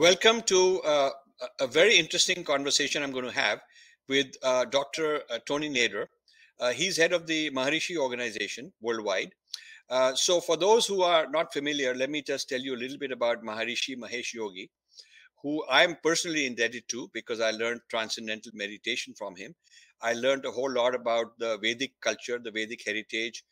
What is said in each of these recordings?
Welcome to uh, a very interesting conversation I'm going to have with uh, Dr. Uh, Tony Nader. Uh, he's head of the Maharishi organization worldwide. Uh, so, for those who are not familiar, let me just tell you a little bit about Maharishi Mahesh Yogi, who I'm personally indebted to because I learned transcendental meditation from him. I learned a whole lot about the Vedic culture, the Vedic heritage,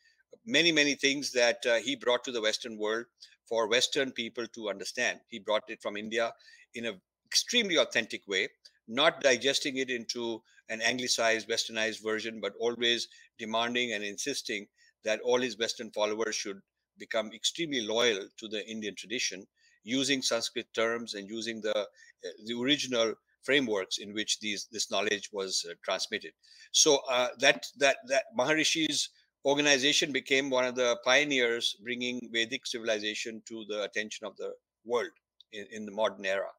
many, many things that uh, he brought to the Western world for Western people to understand. He brought it from India in an extremely authentic way, not digesting it into an anglicized, westernized version, but always demanding and insisting that all his Western followers should become extremely loyal to the Indian tradition, using Sanskrit terms and using the uh, the original frameworks in which these this knowledge was uh, transmitted. So uh, that that that Maharishi's organization became one of the pioneers bringing Vedic civilization to the attention of the world in, in the modern era.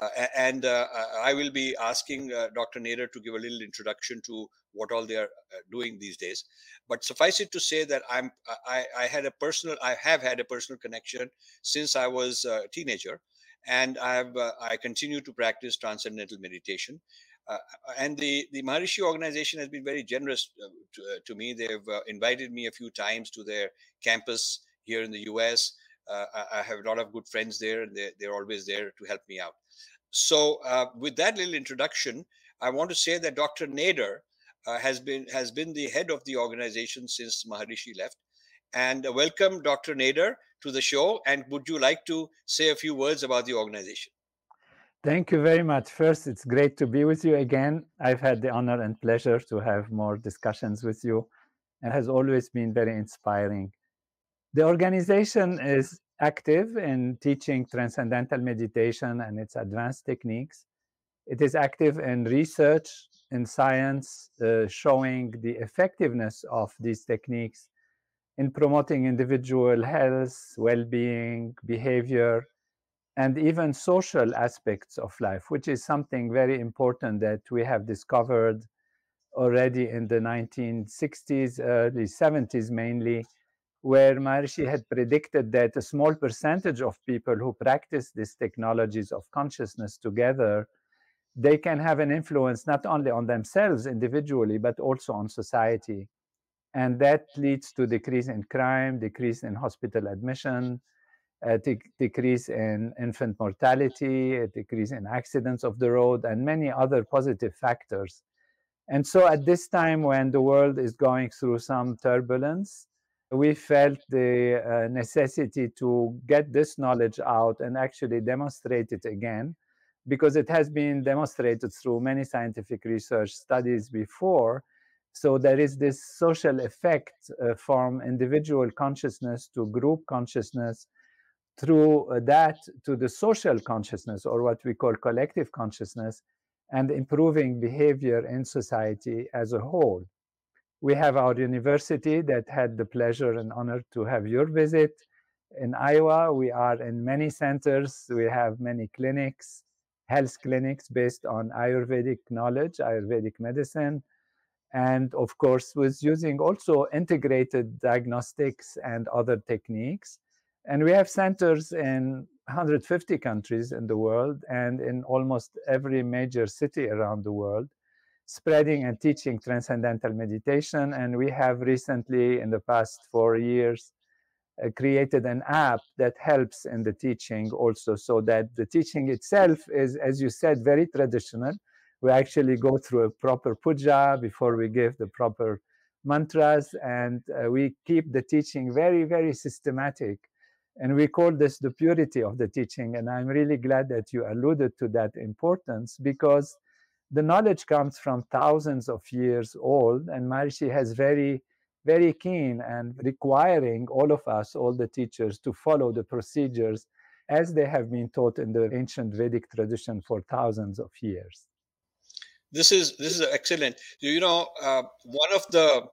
Uh, and uh, I will be asking uh, Dr. Nader to give a little introduction to what all they are uh, doing these days. But suffice it to say that I'm I, I, had a personal I have had a personal connection since I was a teenager, and I've uh, I continue to practice transcendental meditation. Uh, and the the Maharishi organization has been very generous uh, to, uh, to, me. They've uh, invited me a few times to their campus here in the U.S. Uh, I, I, have a lot of good friends there, and they're, they're always there to help me out. So, uh, with that little introduction, I want to say that Dr. Nader has been has been the head of the organization since Maharishi left. And welcome, Dr. Nader, to the show. And would you like to say a few words about the organization? Thank you very much. First, it's great to be with you again. I've had the honor and pleasure to have more discussions with you. It has always been very inspiring. The organization is active in teaching transcendental meditation and its advanced techniques. It is active in research in science, uh, showing the effectiveness of these techniques in promoting individual health, well being, behavior, and even social aspects of life, which is something very important that we have discovered already in the 1960s, early 70s mainly, where Maharishi had predicted that a small percentage of people who practice these technologies of consciousness together, they can have an influence not only on themselves individually, but also on society. And that leads to decrease in crime, decrease in hospital admission, a decrease in infant mortality, a decrease in accidents of the road, and many other positive factors. And so, at this time when the world is going through some turbulence, we felt the uh, necessity to get this knowledge out and actually demonstrate it again, because it has been demonstrated through many scientific research studies before. So, there is this social effect uh, from individual consciousness to group consciousness through uh, that to the social consciousness or what we call collective consciousness and improving behavior in society as a whole. We have our university that had the pleasure and honor to have your visit. In Iowa, we are in many centers, we have many clinics, health clinics based on Ayurvedic knowledge, Ayurvedic medicine, and of course, with using also integrated diagnostics and other techniques and we have centers in 150 countries in the world and in almost every major city around the world, spreading and teaching transcendental meditation. And we have recently, in the past four years, uh, created an app that helps in the teaching also, so that the teaching itself is, as you said, very traditional. We actually go through a proper puja before we give the proper mantras, and uh, we keep the teaching very, very systematic and we call this the purity of the teaching. And I'm really glad that you alluded to that importance because the knowledge comes from thousands of years old, and Maharishi has very very keen and requiring all of us, all the teachers, to follow the procedures as they have been taught in the ancient Vedic tradition for thousands of years. This is this is excellent. You know, uh, one of the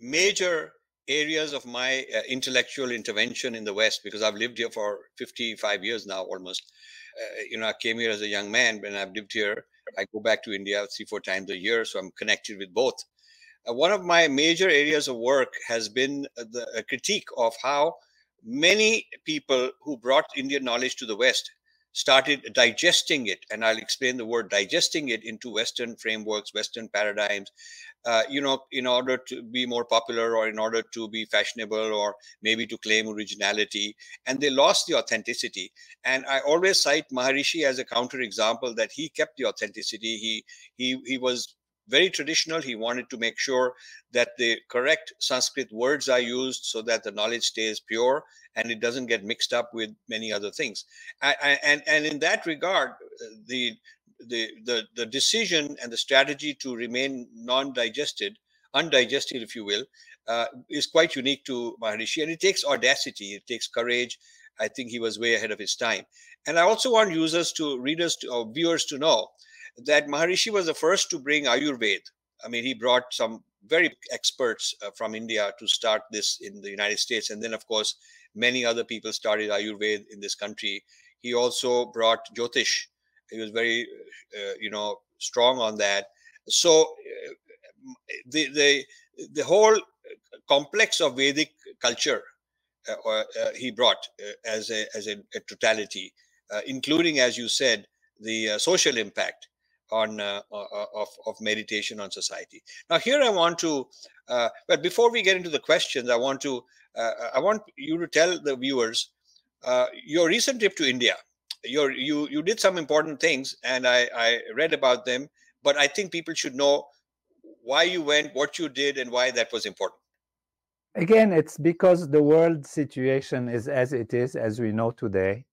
major areas of my uh, intellectual intervention in the West, because I've lived here for 55 years now, almost. Uh, you know, I came here as a young man, and I've lived here. I go back to India three, four times a year, so I'm connected with both. Uh, one of my major areas of work has been the critique of how many people who brought Indian knowledge to the West started digesting it and i'll explain the word digesting it into western frameworks western paradigms uh, you know in order to be more popular or in order to be fashionable or maybe to claim originality and they lost the authenticity and i always cite maharishi as a counter example that he kept the authenticity he he he was very traditional. He wanted to make sure that the correct Sanskrit words are used so that the knowledge stays pure and it doesn't get mixed up with many other things. I, and and in that regard, the the the the decision and the strategy to remain non-digested, undigested, if you will, uh, is quite unique to Maharishi, and it takes audacity, it takes courage. I think he was way ahead of his time. And I also want users to readers to, or viewers to know that Maharishi was the first to bring Ayurveda. I mean, he brought some very experts uh, from India to start this in the United States. And then, of course, many other people started Ayurveda in this country. He also brought Jyotish. He was very, uh, you know, strong on that. So uh, the, the, the whole complex of Vedic culture uh, uh, he brought uh, as, a, as a, a totality, including, as you said, the social impact on uh, of, of meditation on society now here i want to uh, but before we get into the questions i want to uh, i want you to tell the viewers uh, your recent trip to india your you you did some important things and i i read about them but i think people should know why you went what you did and why that was important. Again it's because the world situation is as it is as we know today.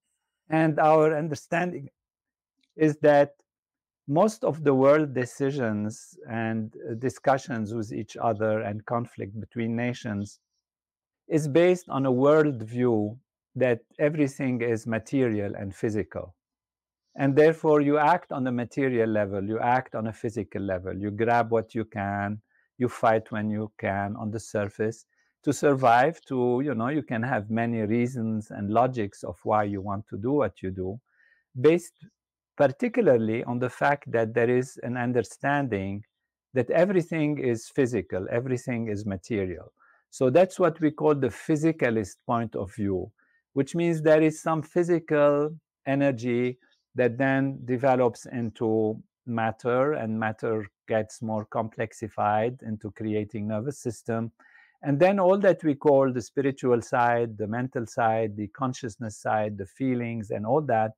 And our understanding is that most of the world decisions and discussions with each other and conflict between nations is based on a worldview that everything is material and physical. And therefore, you act on the material level, you act on a physical level, you grab what you can, you fight when you can on the surface. To survive, to, you know, you can have many reasons and logics of why you want to do what you do based particularly on the fact that there is an understanding that everything is physical, everything is material. So that's what we call the physicalist point of view, which means there is some physical energy that then develops into matter, and matter gets more complexified into creating nervous system. And then all that we call the spiritual side, the mental side, the consciousness side, the feelings, and all that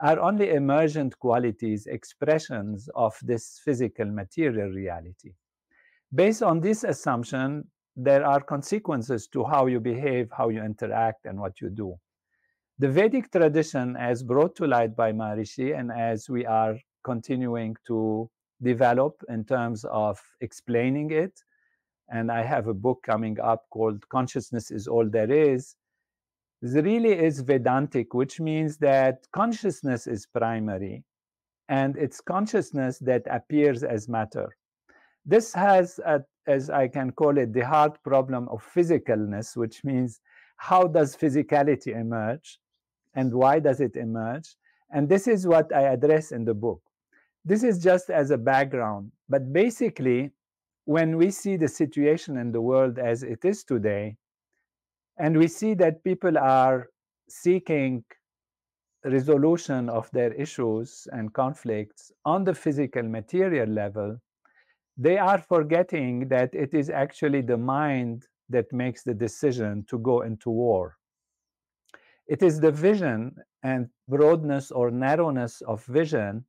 are only emergent qualities, expressions of this physical material reality. Based on this assumption, there are consequences to how you behave, how you interact, and what you do. The Vedic tradition, as brought to light by Maharishi, and as we are continuing to develop in terms of explaining it, and I have a book coming up called Consciousness is All There Is, this really is Vedantic, which means that consciousness is primary and it's consciousness that appears as matter. This has, a, as I can call it, the hard problem of physicalness, which means how does physicality emerge and why does it emerge? And this is what I address in the book. This is just as a background, but basically, when we see the situation in the world as it is today, and we see that people are seeking resolution of their issues and conflicts on the physical material level, they are forgetting that it is actually the mind that makes the decision to go into war. It is the vision and broadness or narrowness of vision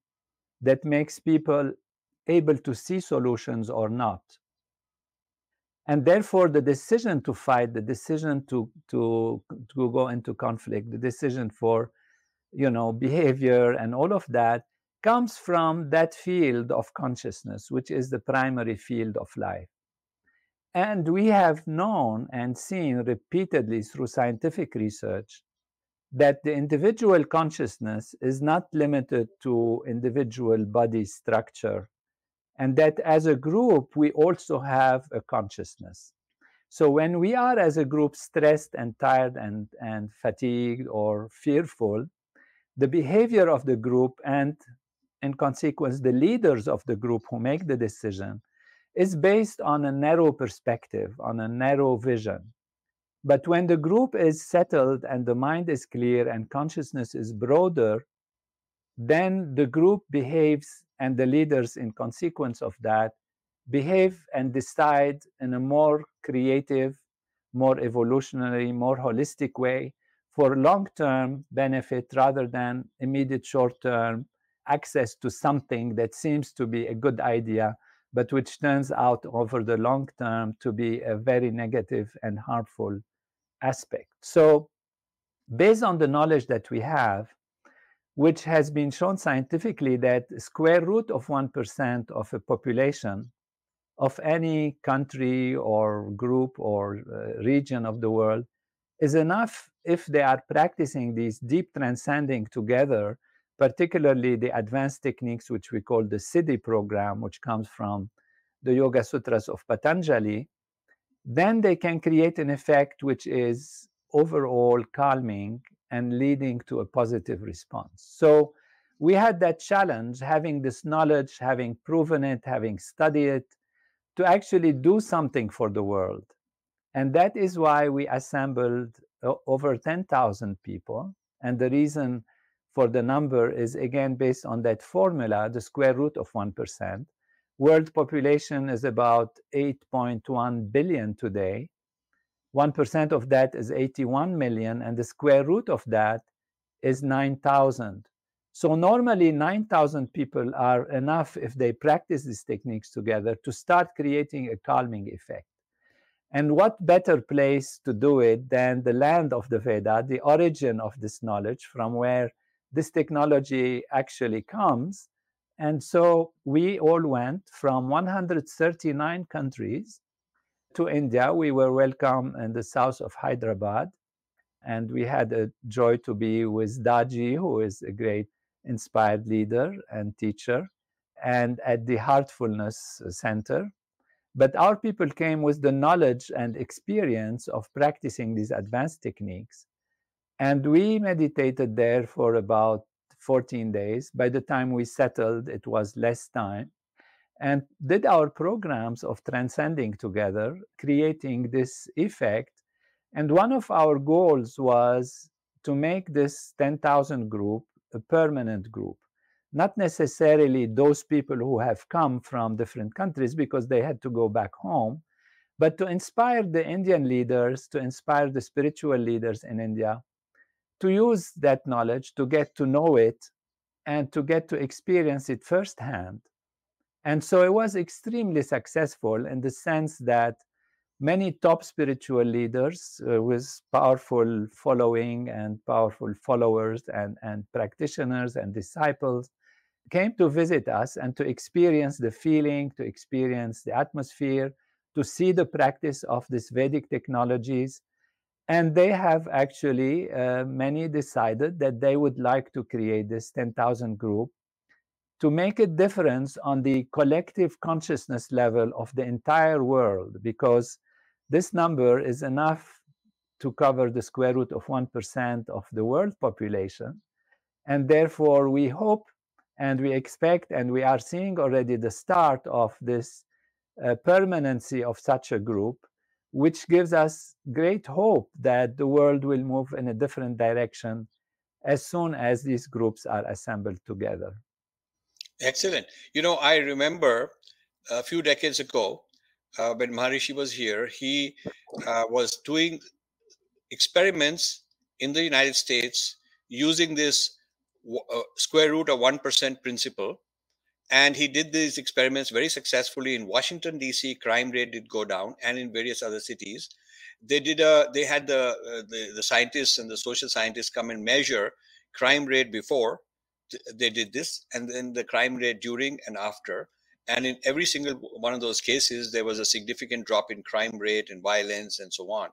that makes people able to see solutions or not and therefore the decision to fight the decision to to to go into conflict the decision for you know behavior and all of that comes from that field of consciousness which is the primary field of life And we have known and seen repeatedly through scientific research that the individual consciousness is not limited to individual body structure, and that as a group, we also have a consciousness. So when we are as a group stressed and tired and, and fatigued or fearful, the behavior of the group and in consequence the leaders of the group who make the decision is based on a narrow perspective, on a narrow vision. But when the group is settled and the mind is clear and consciousness is broader, then the group behaves and the leaders, in consequence of that, behave and decide in a more creative, more evolutionary, more holistic way for long term benefit rather than immediate short term access to something that seems to be a good idea but which turns out over the long term to be a very negative and harmful aspect. So, based on the knowledge that we have, which has been shown scientifically that square root of 1% of a population of any country or group or uh, region of the world is enough if they are practicing these deep transcending together particularly the advanced techniques which we call the Siddhi program, which comes from the Yoga Sutras of Patanjali, then they can create an effect which is overall calming and leading to a positive response. So we had that challenge, having this knowledge, having proven it, having studied it, to actually do something for the world. And that is why we assembled over 10,000 people. And the reason for the number is again based on that formula, the square root of 1%. World population is about 8.1 billion today. 1% of that is 81 million, and the square root of that is 9,000. So, normally, 9,000 people are enough if they practice these techniques together to start creating a calming effect. And what better place to do it than the land of the Veda, the origin of this knowledge, from where this technology actually comes. And so we all went from 139 countries to India. We were welcome in the south of Hyderabad. And we had a joy to be with Daji, who is a great inspired leader and teacher, and at the Heartfulness Center. But our people came with the knowledge and experience of practicing these advanced techniques. And we meditated there for about 14 days. By the time we settled, it was less time. And did our programs of transcending together, creating this effect. And one of our goals was to make this 10,000 group a permanent group. Not necessarily those people who have come from different countries because they had to go back home, but to inspire the Indian leaders, to inspire the spiritual leaders in India to use that knowledge, to get to know it, and to get to experience it firsthand. And so it was extremely successful in the sense that many top spiritual leaders uh, with powerful following and powerful followers and, and practitioners and disciples came to visit us and to experience the feeling, to experience the atmosphere, to see the practice of these Vedic technologies and they have actually, uh, many decided that they would like to create this 10,000 group to make a difference on the collective consciousness level of the entire world, because this number is enough to cover the square root of 1% of the world population. And therefore, we hope and we expect, and we are seeing already the start of this uh, permanency of such a group which gives us great hope that the world will move in a different direction as soon as these groups are assembled together. Excellent. You know, I remember a few decades ago uh, when Maharishi was here, he uh, was doing experiments in the United States using this uh, square root of 1% principle and he did these experiments very successfully in washington dc crime rate did go down and in various other cities they did a they had the uh, the, the scientists and the social scientists come and measure crime rate before they did this and then the crime rate during and after And in every single one of those cases, there was a significant drop in crime rate and violence and so on.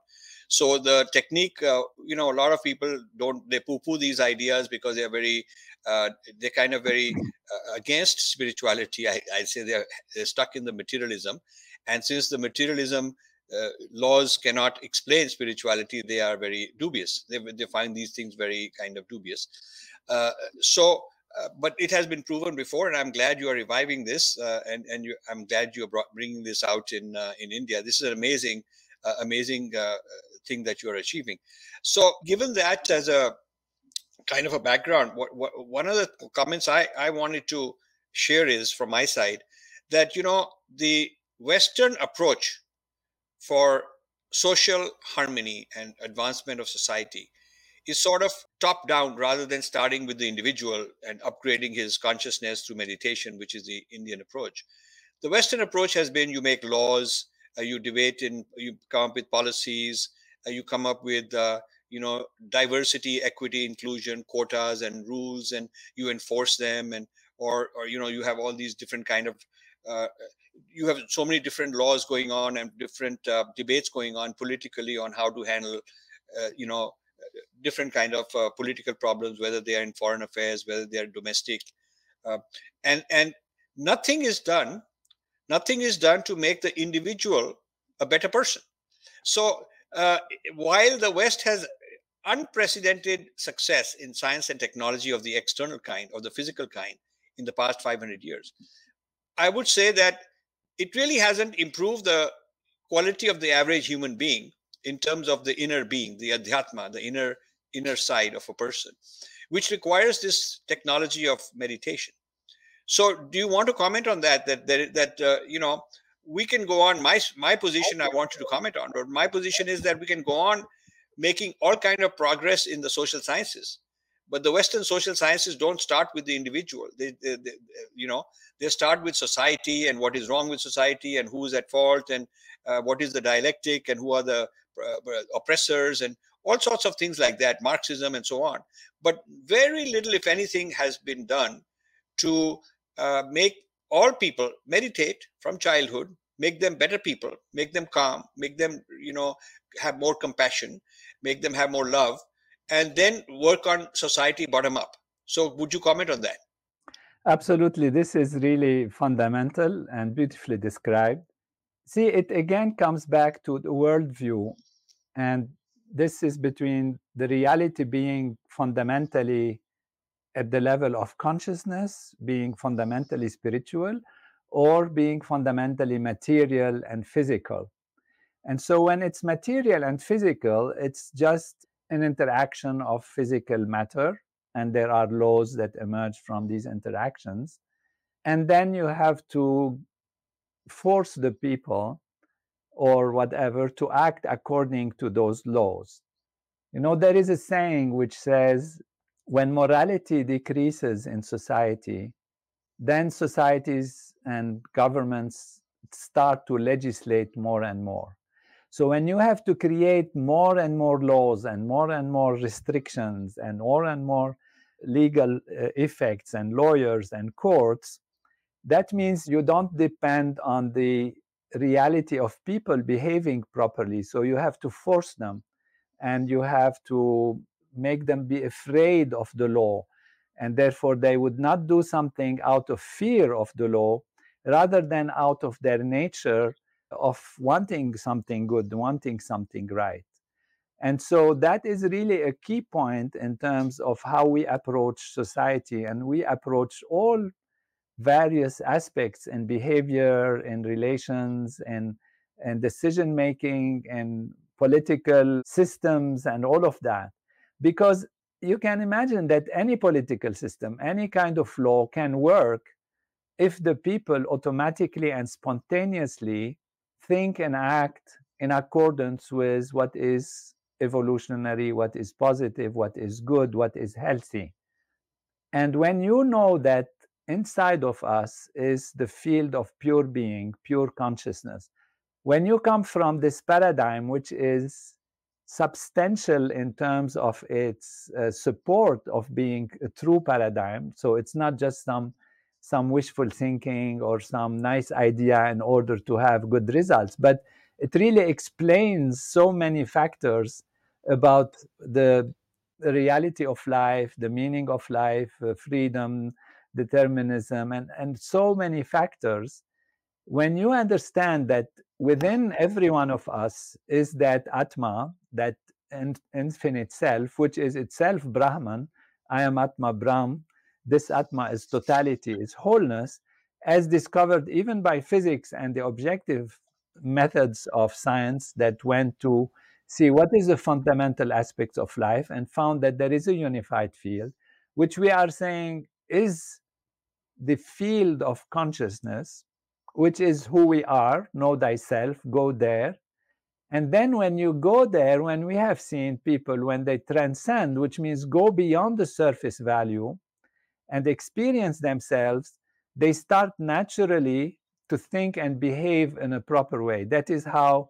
So the technique, uh, you know, a lot of people don't they poo-poo these ideas because they're very, uh, they're kind of very uh, against spirituality. I, I say they're, they're stuck in the materialism, and since the materialism uh, laws cannot explain spirituality, they are very dubious. They, they find these things very kind of dubious. Uh, so, uh, but it has been proven before, and I'm glad you are reviving this, uh, and and you, I'm glad you're brought, bringing this out in in India. This is an amazing, amazing thing that you are achieving. So, given that as a kind of a background, what, what, one of the comments I I wanted to share is from my side that you know the Western approach for social harmony and advancement of society is sort of top down rather than starting with the individual and upgrading his consciousness through meditation, which is the Indian approach. The Western approach has been you make laws, uh, you debate and you come up with policies, uh, you come up with uh, you know diversity, equity, inclusion, quotas, and rules, and you enforce them, and or or you know you have all these different kind of uh, you have so many different laws going on and different uh, debates going on politically on how to handle uh, you know different kind of uh, political problems whether they are in foreign affairs whether they are domestic uh, and and nothing is done nothing is done to make the individual a better person. So uh, while the west has unprecedented success in science and technology of the external kind of the physical kind in the past 500 years i would say that it really hasn't improved the quality of the average human being in terms of the inner being, the adhyatma, the inner inner side of a person, which requires this technology of meditation. So, do you want to comment on that? That that, that uh, you know we can go on. My my position, I want you to comment on, but my position is that we can go on making all kind of progress in the social sciences. But the western social sciences don't start with the individual. They, they, they, you know they start with society and what is wrong with society and who is at fault and uh, what is the dialectic and who are the uh, oppressors and all sorts of things like that marxism and so on. But very little if anything has been done to uh, make all people meditate from childhood make them better people make them calm make them you know have more compassion make them have more love and then work on society bottom up. So, would you comment on that? Absolutely. This is really fundamental and beautifully described. See, it again comes back to the worldview. And this is between the reality being fundamentally at the level of consciousness, being fundamentally spiritual, or being fundamentally material and physical. And so when it's material and physical, it's just an interaction of physical matter, and there are laws that emerge from these interactions. And then you have to force the people or whatever to act according to those laws. You know, there is a saying which says when morality decreases in society, then societies and governments start to legislate more and more. So when you have to create more and more laws and more and more restrictions and more and more legal uh, effects and lawyers and courts, that means you don't depend on the reality of people behaving properly. So you have to force them and you have to make them be afraid of the law. And therefore, they would not do something out of fear of the law rather than out of their nature of wanting something good, wanting something right. And so that is really a key point in terms of how we approach society and we approach all various aspects in behavior, in relations, and, and decision making, and political systems, and all of that. Because you can imagine that any political system, any kind of law can work if the people automatically and spontaneously think and act in accordance with what is evolutionary, what is positive, what is good, what is healthy. And when you know that inside of us is the field of pure being, pure consciousness, when you come from this paradigm, which is substantial in terms of its uh, support of being a true paradigm, so it's not just some some wishful thinking or some nice idea in order to have good results. But it really explains so many factors about the reality of life, the meaning of life, uh, freedom, determinism, and, and so many factors. When you understand that within every one of us is that Atma, that in, infinite self, which is itself Brahman, I am Atma Brahm, this Atma is totality, is wholeness, as discovered even by physics and the objective methods of science that went to see what is the fundamental aspects of life and found that there is a unified field, which we are saying is the field of consciousness, which is who we are, know thyself, go there. And then when you go there, when we have seen people, when they transcend, which means go beyond the surface value and experience themselves, they start naturally to think and behave in a proper way. That is how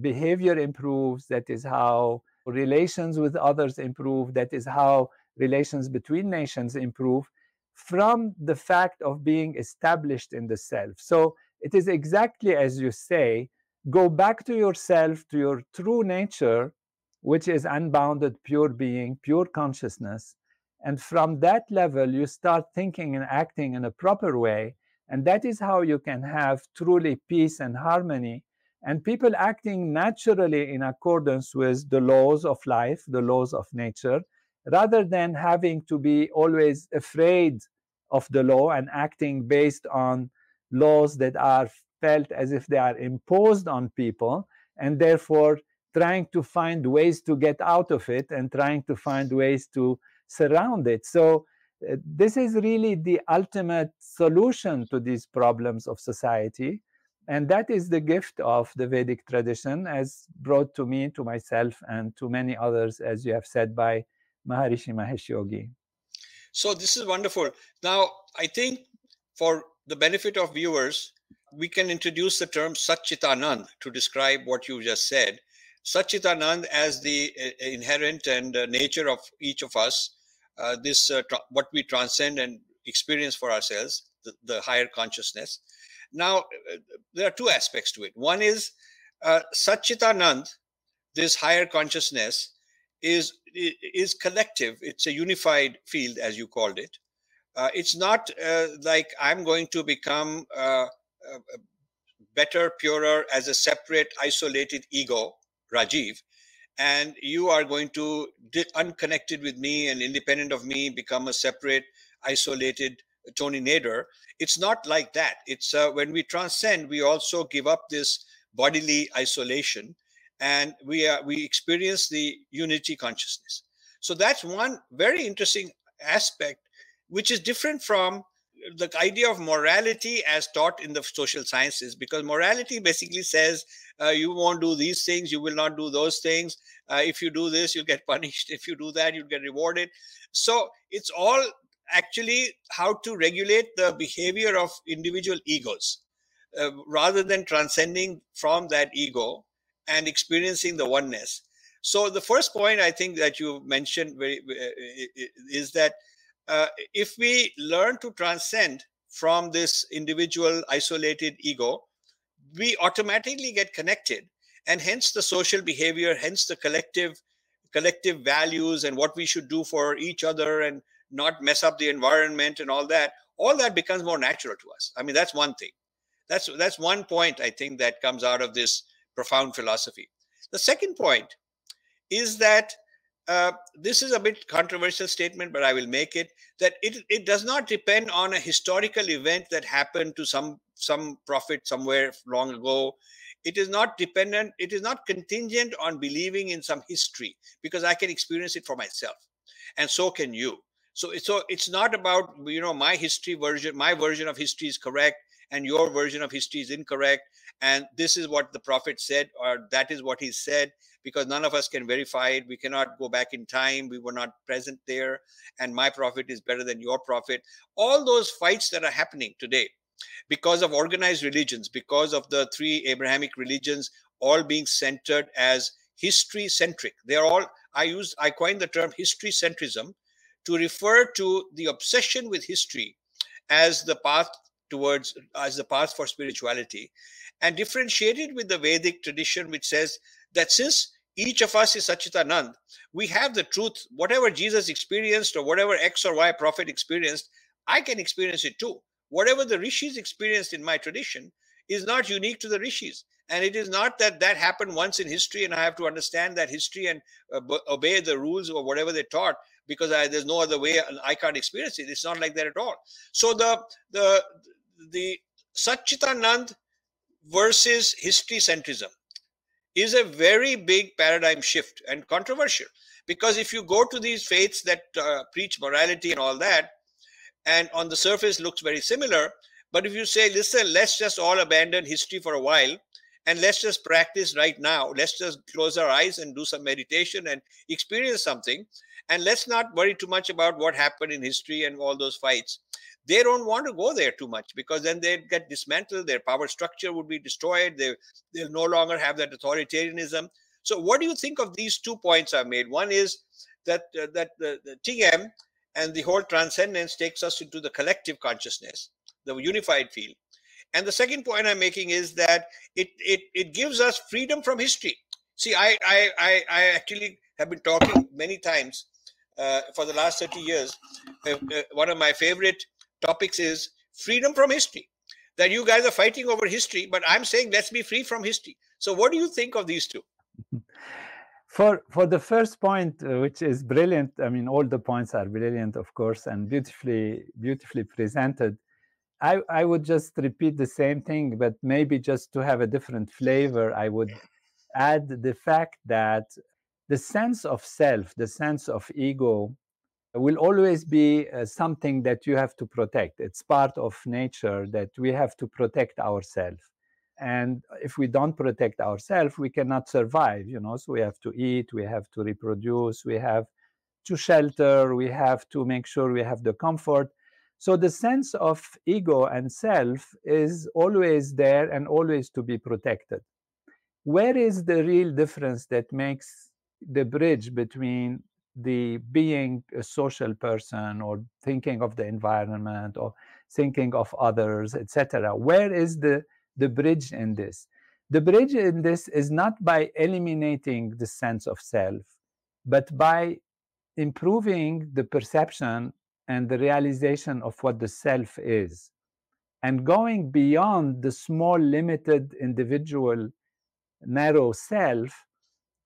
behavior improves. That is how relations with others improve. That is how relations between nations improve from the fact of being established in the self. So it is exactly as you say go back to yourself, to your true nature, which is unbounded, pure being, pure consciousness. And from that level, you start thinking and acting in a proper way. And that is how you can have truly peace and harmony. And people acting naturally in accordance with the laws of life, the laws of nature, rather than having to be always afraid of the law and acting based on laws that are felt as if they are imposed on people and therefore trying to find ways to get out of it and trying to find ways to surround it. So uh, this is really the ultimate solution to these problems of society. And that is the gift of the Vedic tradition, as brought to me, to myself, and to many others, as you have said by Maharishi Mahesh Yogi. So, this is wonderful. Now, I think for the benefit of viewers, we can introduce the term Satchitanand to describe what you just said. Satchitanand as the uh, inherent and uh, nature of each of us uh, this uh, tra- what we transcend and experience for ourselves, the, the higher consciousness. Now, uh, there are two aspects to it. One is uh, Satchitanand, this higher consciousness, is is collective. It's a unified field, as you called it. Uh, it's not uh, like I'm going to become uh, uh, better, purer as a separate, isolated ego, Rajiv and you are going to unconnected with me and independent of me become a separate isolated tony nader. It's not like that. It's uh, when we transcend we also give up this bodily isolation and we are we experience the unity consciousness. So that's one very interesting aspect which is different from the idea of morality as taught in the social sciences because morality basically says uh, you won't do these things you will not do those things. Uh, if you do this you'll get punished. If you do that you'll get rewarded. So it's all actually how to regulate the behavior of individual egos uh, rather than transcending from that ego and experiencing the oneness. So the first point i think that you mentioned very, uh, is that Uh, if we learn to transcend from this individual isolated ego we automatically get connected. And hence the social behavior hence the collective collective values and what we should do for each other and not mess up the environment and all that all that becomes more natural to us. I mean that's one thing. That's that's one point i think that comes out of this profound philosophy. The second point is that uh, this is a bit controversial statement, but I will make it that it, it does not depend on a historical event that happened to some some prophet somewhere long ago. It is not dependent. It is not contingent on believing in some history because I can experience it for myself, and so can you. So so it's not about you know my history version. My version of history is correct, and your version of history is incorrect. And this is what the prophet said, or that is what he said because none of us can verify it. We cannot go back in time. We were not present there. And my prophet is better than your prophet. All those fights that are happening today because of organized religions, because of the three Abrahamic religions all being centered as history centric. They're all, I use, I coined the term history centrism to refer to the obsession with history as the path towards as the path for spirituality and differentiated with the Vedic tradition, which says that since each of us is Satchitanand, we have the truth. Whatever Jesus experienced or whatever X or Y prophet experienced, I can experience it too. Whatever the rishis experienced in my tradition is not unique to the rishis. And it is not that that happened once in history and I have to understand that history and uh, obey the rules or whatever they taught because I, there's no other way and I can't experience it. It's not like that at all. So the the the Satchitanand versus history centrism is a very big paradigm shift and controversial. Because if you go to these faiths that uh, preach morality and all that and on the surface looks very similar but if you say listen let's just all abandon history for a while and let's just practice right now. Let's just close our eyes and do some meditation and experience something and let's not worry too much about what happened in history and all those fights. They don't want to go there too much because then they'd get dismantled their power structure would be destroyed they, they'll no longer have that authoritarianism. So what do you think of these two points i've made? One is that uh, that the, the tm and the whole transcendence takes us into the collective consciousness the unified field. And the second point i'm making is that it it, it gives us freedom from history. See i i i, I actually have been talking many times uh, for the last 30 years uh, uh, one of my favorite topics is freedom from history. That you guys are fighting over history, but I'm saying let's be free from history. So, what do you think of these two? For for the first point, uh, which is brilliant. I mean, all the points are brilliant, of course, and beautifully beautifully presented. I, I would just repeat the same thing, but maybe just to have a different flavor, I would add the fact that the sense of self, the sense of ego, will always be uh, something that you have to protect. It's part of nature that we have to protect ourselves. And if we don't protect ourselves, we cannot survive, you know. So we have to eat, we have to reproduce, we have to shelter, we have to make sure we have the comfort. So the sense of ego and self is always there and always to be protected. Where is the real difference that makes the bridge between the being a social person or thinking of the environment or thinking of others etc where is the the bridge in this? The bridge in this is not by eliminating the sense of self but by improving the perception and the realization of what the self is and going beyond the small limited individual narrow self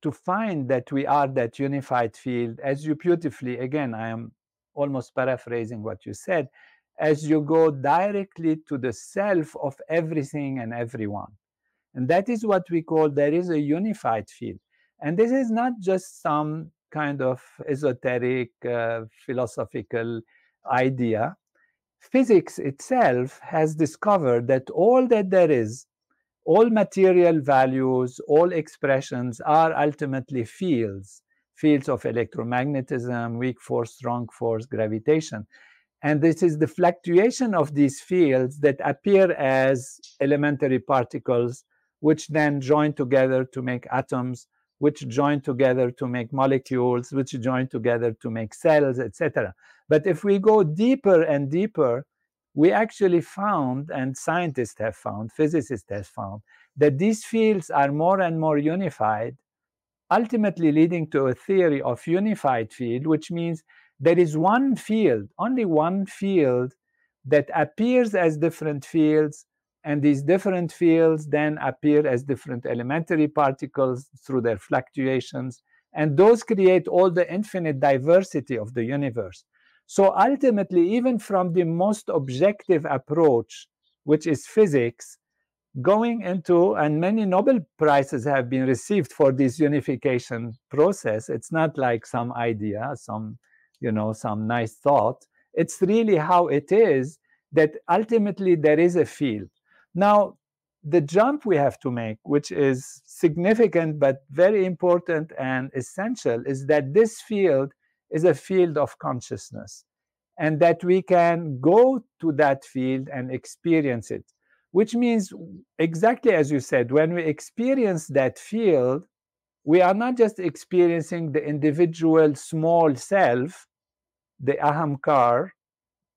to find that we are that unified field, as you beautifully, again, I am almost paraphrasing what you said, as you go directly to the self of everything and everyone. And that is what we call there is a unified field. And this is not just some kind of esoteric uh, philosophical idea. Physics itself has discovered that all that there is all material values, all expressions are ultimately fields, fields of electromagnetism, weak force, strong force, gravitation. And this is the fluctuation of these fields that appear as elementary particles, which then join together to make atoms, which join together to make molecules, which join together to make cells, etc. But if we go deeper and deeper, we actually found, and scientists have found, physicists have found, that these fields are more and more unified, ultimately leading to a theory of unified field, which means there is one field, only one field that appears as different fields, and these different fields then appear as different elementary particles through their fluctuations, and those create all the infinite diversity of the universe. So ultimately, even from the most objective approach, which is physics, going into, and many Nobel Prizes have been received for this unification process. It's not like some idea, some, you know, some nice thought. It's really how it is that ultimately there is a field. Now, the jump we have to make, which is significant but very important and essential, is that this field is a field of consciousness and that we can go to that field and experience it which means exactly as you said when we experience that field we are not just experiencing the individual small self the ahamkar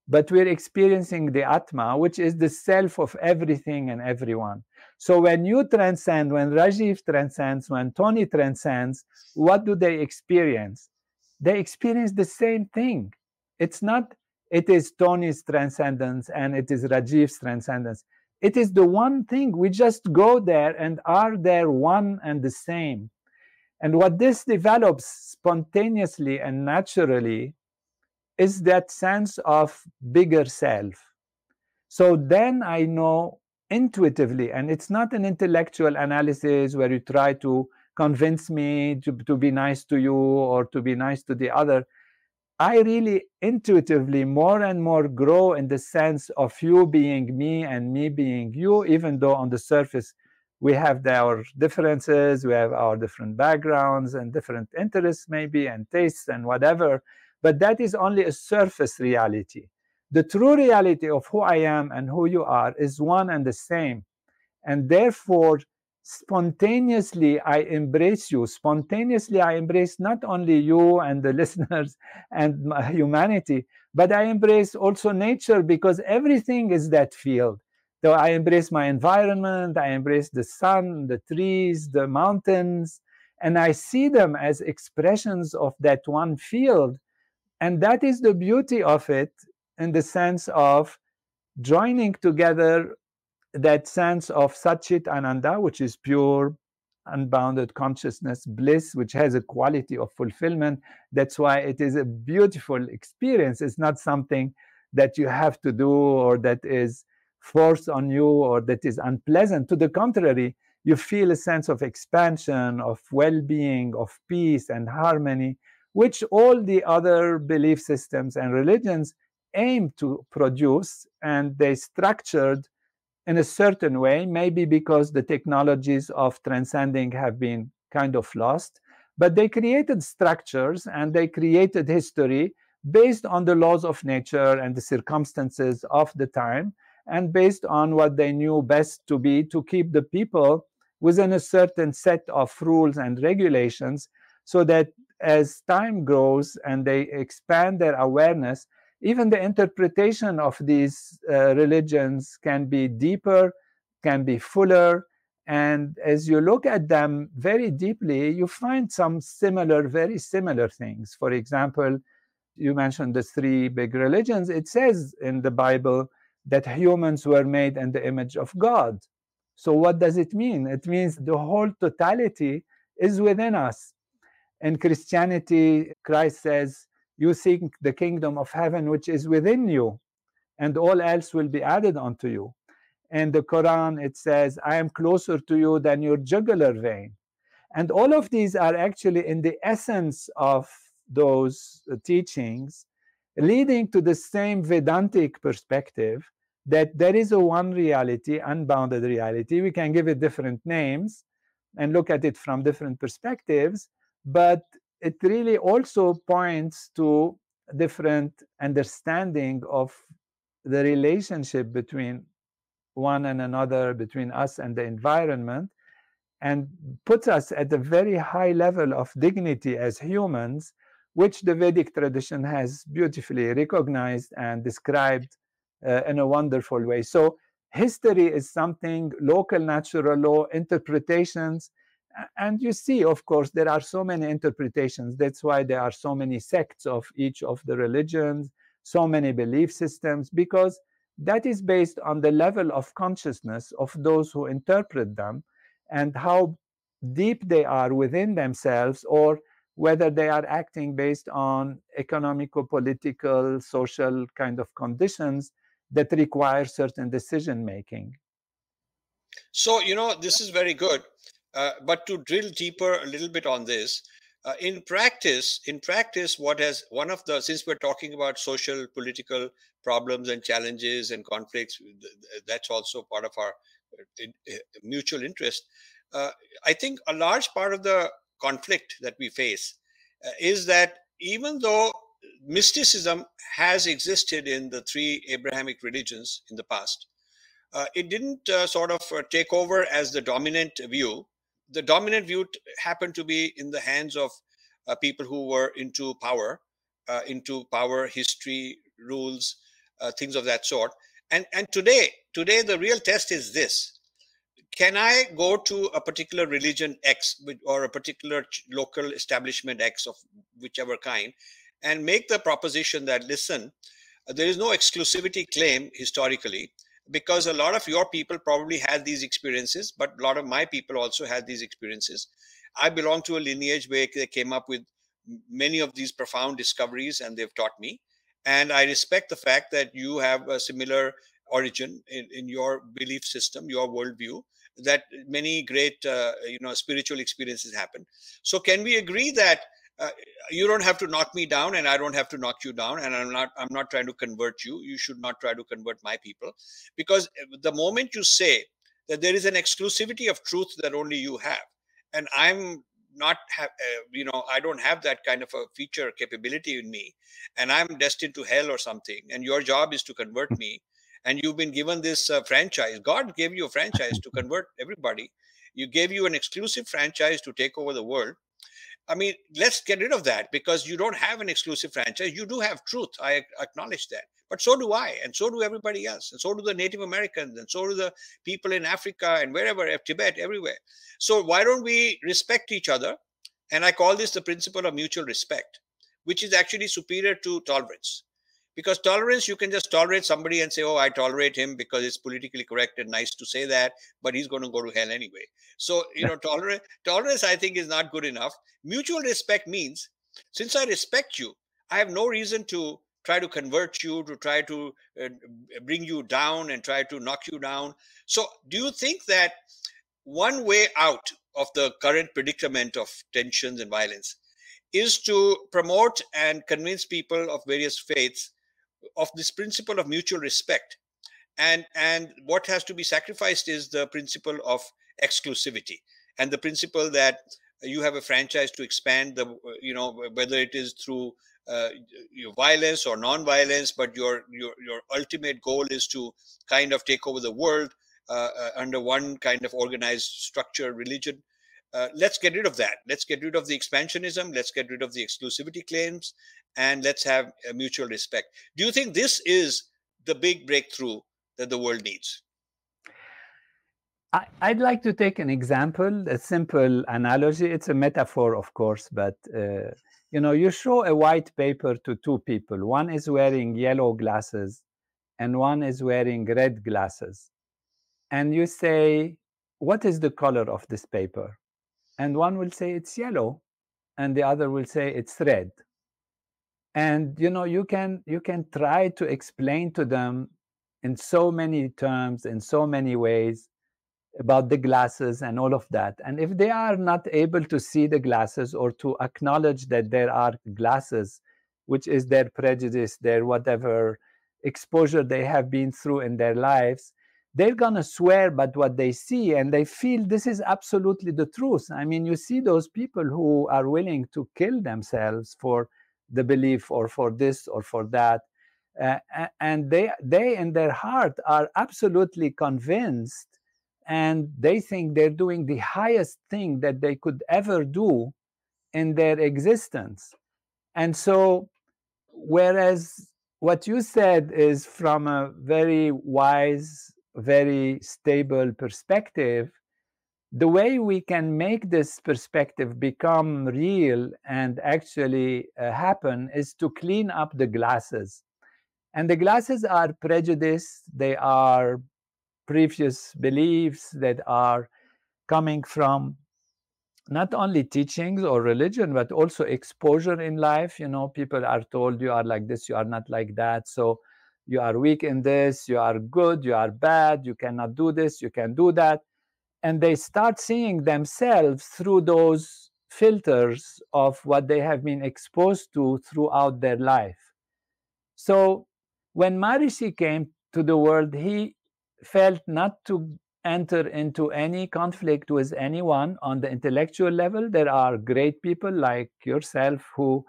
but we're experiencing the Atma, which is the self of everything and everyone. So when you transcend, when Rajiv transcends, when Tony transcends, what do they experience? They experience the same thing. It's not, it is Tony's transcendence and it is Rajiv's transcendence. It is the one thing. We just go there and are there one and the same. And what this develops spontaneously and naturally is that sense of bigger self. So then I know intuitively, and it's not an intellectual analysis where you try to convince me to, to be nice to you or to be nice to the other. I really intuitively more and more grow in the sense of you being me and me being you, even though on the surface we have our differences, we have our different backgrounds and different interests, maybe, and tastes and whatever. But that is only a surface reality. The true reality of who I am and who you are is one and the same. And therefore, spontaneously, I embrace you. Spontaneously, I embrace not only you and the listeners and humanity, but I embrace also nature because everything is that field. So I embrace my environment, I embrace the sun, the trees, the mountains, and I see them as expressions of that one field and that is the beauty of it in the sense of joining together that sense of Satchit Ananda, which is pure, unbounded consciousness, bliss, which has a quality of fulfillment. That's why it is a beautiful experience. It's not something that you have to do or that is forced on you or that is unpleasant. To the contrary, you feel a sense of expansion, of well being, of peace and harmony which all the other belief systems and religions aim to produce, and they structured in a certain way, maybe because the technologies of transcending have been kind of lost, but they created structures and they created history based on the laws of nature and the circumstances of the time, and based on what they knew best to be to keep the people within a certain set of rules and regulations so that as time grows and they expand their awareness, even the interpretation of these uh, religions can be deeper, can be fuller. And as you look at them very deeply, you find some similar, very similar things. For example, you mentioned the three big religions. It says in the Bible that humans were made in the image of God. So, what does it mean? It means the whole totality is within us in Christianity, Christ says, You seek the kingdom of heaven which is within you, and all else will be added unto you. In the Quran, it says, I am closer to you than your jugular vein. And all of these are actually in the essence of those teachings, leading to the same Vedantic perspective that there is a one reality, unbounded reality. We can give it different names and look at it from different perspectives, but it really also points to different understanding of the relationship between one and another between us and the environment and puts us at a very high level of dignity as humans which the vedic tradition has beautifully recognized and described uh, in a wonderful way. So history is something local natural law interpretations and you see, of course, there are so many interpretations. That's why there are so many sects of each of the religions, so many belief systems, because that is based on the level of consciousness of those who interpret them and how deep they are within themselves or whether they are acting based on economical, political, social kind of conditions that require certain decision making. So, you know, this is very good. Uh, but to drill deeper a little bit on this, uh, in practice, in practice, what has one of the since we're talking about social, political problems and challenges and conflicts, that's also part of our uh, mutual interest. Uh, I think a large part of the conflict that we face uh, is that even though mysticism has existed in the three Abrahamic religions in the past, uh, it didn't uh, sort of uh, take over as the dominant view the dominant view happened to be in the hands of uh, people who were into power, uh, into power, history, rules, uh, things of that sort. And and today, today the real test is this: Can I go to a particular religion X or a particular local establishment X of whichever kind, and make the proposition that listen, there is no exclusivity claim historically because a lot of your people probably had these experiences, but a lot of my people also had these experiences. I belong to a lineage where they came up with many of these profound discoveries and they've taught me. And I respect the fact that you have a similar origin in, in your belief system, your worldview, that many great, uh, you know, spiritual experiences happen. So can we agree that uh, you don't have to knock me down and i don't have to knock you down and i'm not i'm not trying to convert you. You should not try to convert my people. Because uh, the moment you say that there is an exclusivity of truth that only you have and i'm not have uh, you know i don't have that kind of a feature capability in me and i'm destined to hell or something and your job is to convert me and you've been given this uh, franchise god gave you a franchise to convert everybody. You gave you an exclusive franchise to take over the world I mean, let's get rid of that because you don't have an exclusive franchise. You do have truth. I acknowledge that. But so do I, and so do everybody else, and so do the Native Americans, and so do the people in Africa and wherever, eh, Tibet, everywhere. So why don't we respect each other? And I call this the principle of mutual respect, which is actually superior to tolerance because tolerance you can just tolerate somebody and say oh i tolerate him because it's politically correct and nice to say that but he's going to go to hell anyway. So you know tolerance tolerance i think is not good enough. Mutual respect means since i respect you i have no reason to try to convert you to try to uh, bring you down and try to knock you down. So do you think that one way out of the current predicament of tensions and violence is to promote and convince people of various faiths of this principle of mutual respect and and what has to be sacrificed is the principle of exclusivity and the principle that you have a franchise to expand the you know whether it is through uh, your violence or non-violence but your your your ultimate goal is to kind of take over the world uh, uh, under one kind of organized structure religion uh, let's get rid of that. Let's get rid of the expansionism. Let's get rid of the exclusivity claims, and let's have a mutual respect. Do you think this is the big breakthrough that the world needs? I'd like to take an example, a simple analogy. It's a metaphor, of course, but uh, you know, you show a white paper to two people. One is wearing yellow glasses, and one is wearing red glasses, and you say, "What is the color of this paper?" and one will say it's yellow and the other will say it's red and you know you can you can try to explain to them in so many terms in so many ways about the glasses and all of that and if they are not able to see the glasses or to acknowledge that there are glasses which is their prejudice their whatever exposure they have been through in their lives they're going to swear by what they see and they feel this is absolutely the truth. I mean, you see those people who are willing to kill themselves for the belief or for this or for that. Uh, and they, they in their heart are absolutely convinced and they think they're doing the highest thing that they could ever do in their existence. And so, whereas what you said is from a very wise very stable perspective, the way we can make this perspective become real and actually uh, happen is to clean up the glasses. And the glasses are prejudice, they are previous beliefs that are coming from not only teachings or religion, but also exposure in life. You know, people are told you are like this, you are not like that. So you are weak in this, you are good, you are bad, you cannot do this, you can do that. And they start seeing themselves through those filters of what they have been exposed to throughout their life. So when Maharishi came to the world, he felt not to enter into any conflict with anyone on the intellectual level. There are great people like yourself who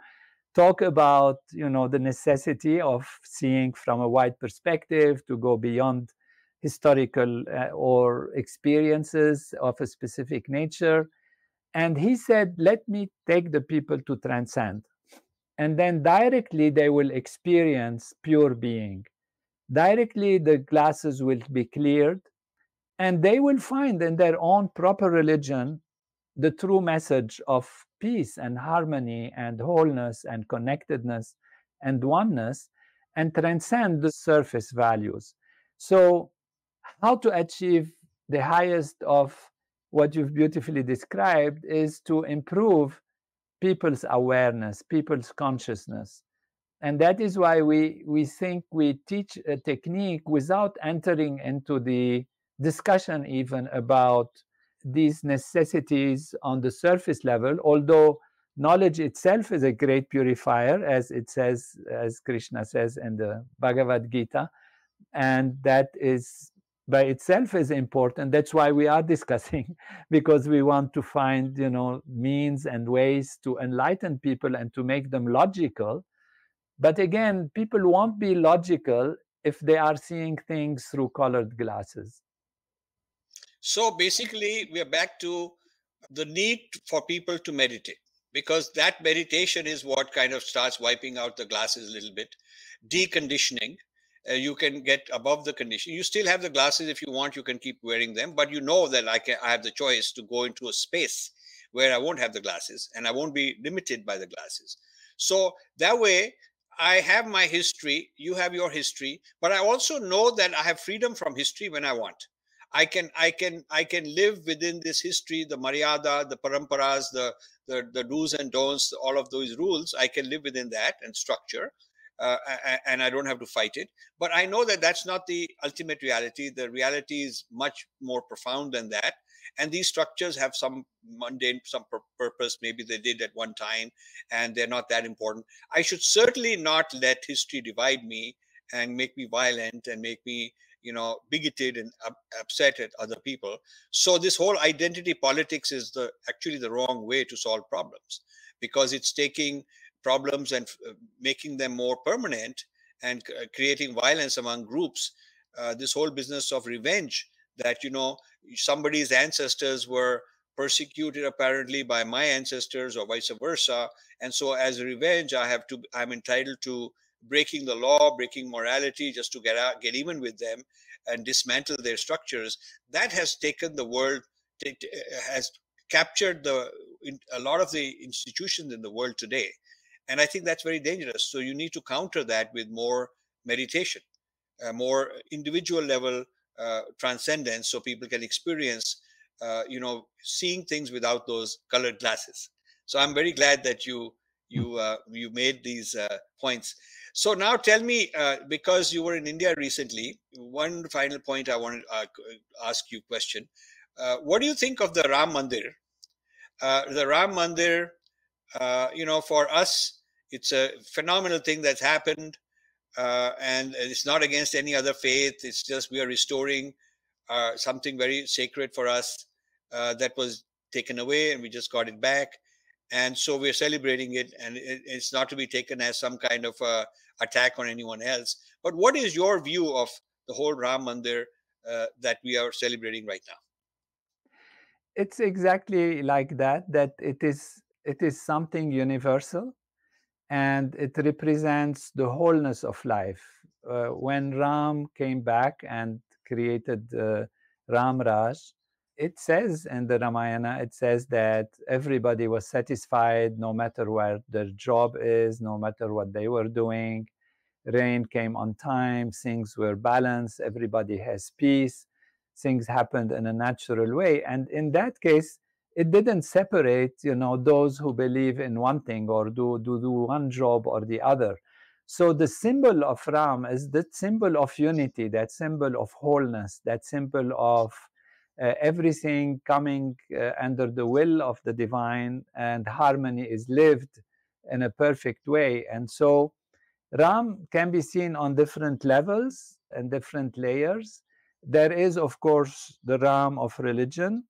talk about you know the necessity of seeing from a wide perspective to go beyond historical uh, or experiences of a specific nature. And he said let me take the people to transcend. And then directly they will experience pure being. Directly the glasses will be cleared and they will find in their own proper religion the true message of peace and harmony and wholeness and connectedness and oneness and transcend the surface values. So, how to achieve the highest of what you've beautifully described is to improve people's awareness, people's consciousness. And that is why we, we think we teach a technique without entering into the discussion even about these necessities on the surface level, although knowledge itself is a great purifier, as it says, as Krishna says in the Bhagavad Gita. And that is by itself is important. That's why we are discussing, because we want to find, you know, means and ways to enlighten people and to make them logical. But again, people won't be logical if they are seeing things through colored glasses. So basically, we are back to the need for people to meditate because that meditation is what kind of starts wiping out the glasses a little bit, deconditioning. Uh, you can get above the condition. You still have the glasses if you want. You can keep wearing them, but you know that I can. I have the choice to go into a space where I won't have the glasses and I won't be limited by the glasses. So that way, I have my history. You have your history, but I also know that I have freedom from history when I want. I can I can I can live within this history, the maryada, the paramparas, the the, the do's and don'ts, all of those rules. I can live within that and structure, uh, and I don't have to fight it. But I know that that's not the ultimate reality. The reality is much more profound than that. And these structures have some mundane, some purpose. Maybe they did at one time, and they're not that important. I should certainly not let history divide me and make me violent and make me you know bigoted and upset at other people so this whole identity politics is the actually the wrong way to solve problems because it's taking problems and uh, making them more permanent and uh, creating violence among groups uh, this whole business of revenge that you know somebody's ancestors were persecuted apparently by my ancestors or vice versa and so as revenge i have to i'm entitled to breaking the law, breaking morality just to get out, get even with them and dismantle their structures, that has taken the world, has captured the a lot of the institutions in the world today. And I think that's very dangerous. So you need to counter that with more meditation, uh, more individual level uh, transcendence, so people can experience, uh, you know, seeing things without those colored glasses. So I'm very glad that you you uh, you made these uh, points. So now tell me, uh, because you were in India recently, one final point I want to uh, ask you question. Uh, what do you think of the Ram Mandir? Uh, the Ram Mandir, uh, you know, for us, it's a phenomenal thing that's happened. Uh, and it's not against any other faith. It's just we are restoring something very sacred for us that was taken away and we just got it back and so we're celebrating it and it, it's not to be taken as some kind of attack on anyone else. But what is your view of the whole Ram Mandir uh, that we are celebrating right now? It's exactly like that. That it is it is something universal, and it represents the wholeness of life. Uh, when Ram came back and created uh, Ram Raj, it says in the Ramayana, it says that everybody was satisfied no matter where their job is, no matter what they were doing. Rain came on time, things were balanced, everybody has peace, things happened in a natural way. And in that case, it didn't separate, you know, those who believe in one thing or do, do, do one job or the other. So the symbol of Ram is that symbol of unity, that symbol of wholeness, that symbol of uh, everything coming uh, under the will of the divine and harmony is lived in a perfect way and so ram can be seen on different levels and different layers there is of course the ram of religion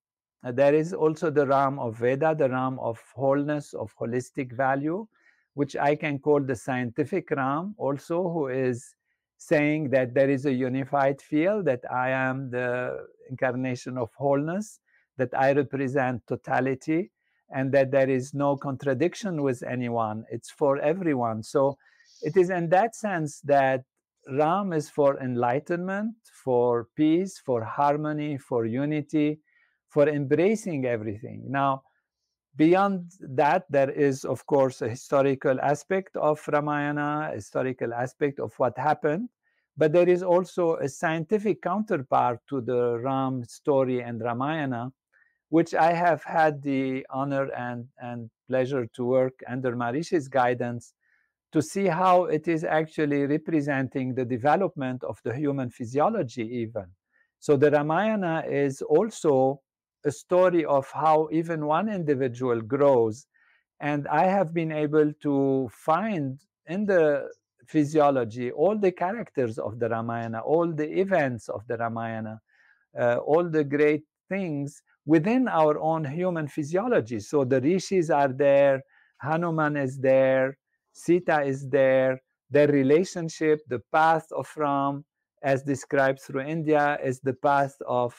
Uh, there is also the ram of veda the ram of wholeness of holistic value which i can call the scientific ram also who is saying that there is a unified field, that I am the incarnation of wholeness, that I represent totality, and that there is no contradiction with anyone. It's for everyone. So it is in that sense that Ram is for enlightenment, for peace, for harmony, for unity, for embracing everything. Now, beyond that, there is, of course, a historical aspect of Ramayana, historical aspect of what happened, but there is also a scientific counterpart to the Ram story and Ramayana, which I have had the honor and, and pleasure to work under Maharishi's guidance to see how it is actually representing the development of the human physiology, even. So the Ramayana is also a story of how even one individual grows. And I have been able to find in the physiology all the characters of the Ramayana, all the events of the Ramayana, uh, all the great things within our own human physiology. So the rishis are there, Hanuman is there, Sita is there, their relationship, the path of Ram, as described through India, is the path of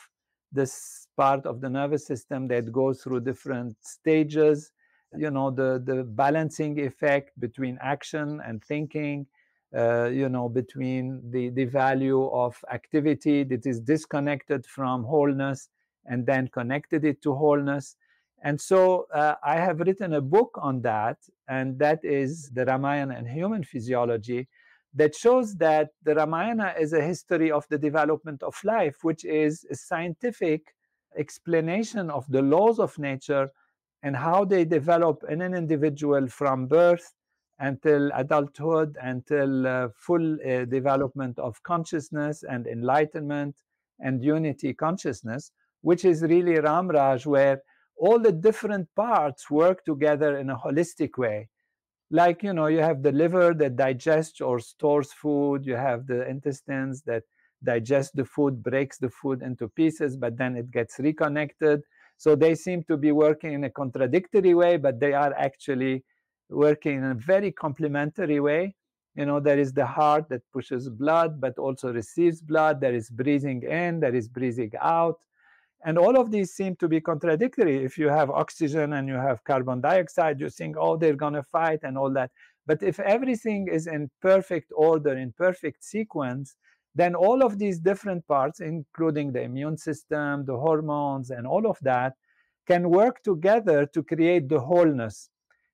this part of the nervous system that goes through different stages. You know, the, the balancing effect between action and thinking, uh, you know, between the, the value of activity that is disconnected from wholeness and then connected it to wholeness. And so uh, I have written a book on that, and that is the Ramayana and human physiology, that shows that the Ramayana is a history of the development of life, which is a scientific explanation of the laws of nature and how they develop in an individual from birth until adulthood, until uh, full uh, development of consciousness and enlightenment and unity consciousness, which is really Ramraj, where all the different parts work together in a holistic way like you know you have the liver that digests or stores food. You have the intestines that digest the food breaks the food into pieces but then it gets reconnected. So they seem to be working in a contradictory way but they are actually working in a very complementary way. You know there is the heart that pushes blood but also receives blood. There is breathing in there is breathing out and all of these seem to be contradictory. If you have oxygen and you have carbon dioxide, you think, oh, they're going to fight and all that. But if everything is in perfect order, in perfect sequence, then all of these different parts, including the immune system, the hormones, and all of that, can work together to create the wholeness.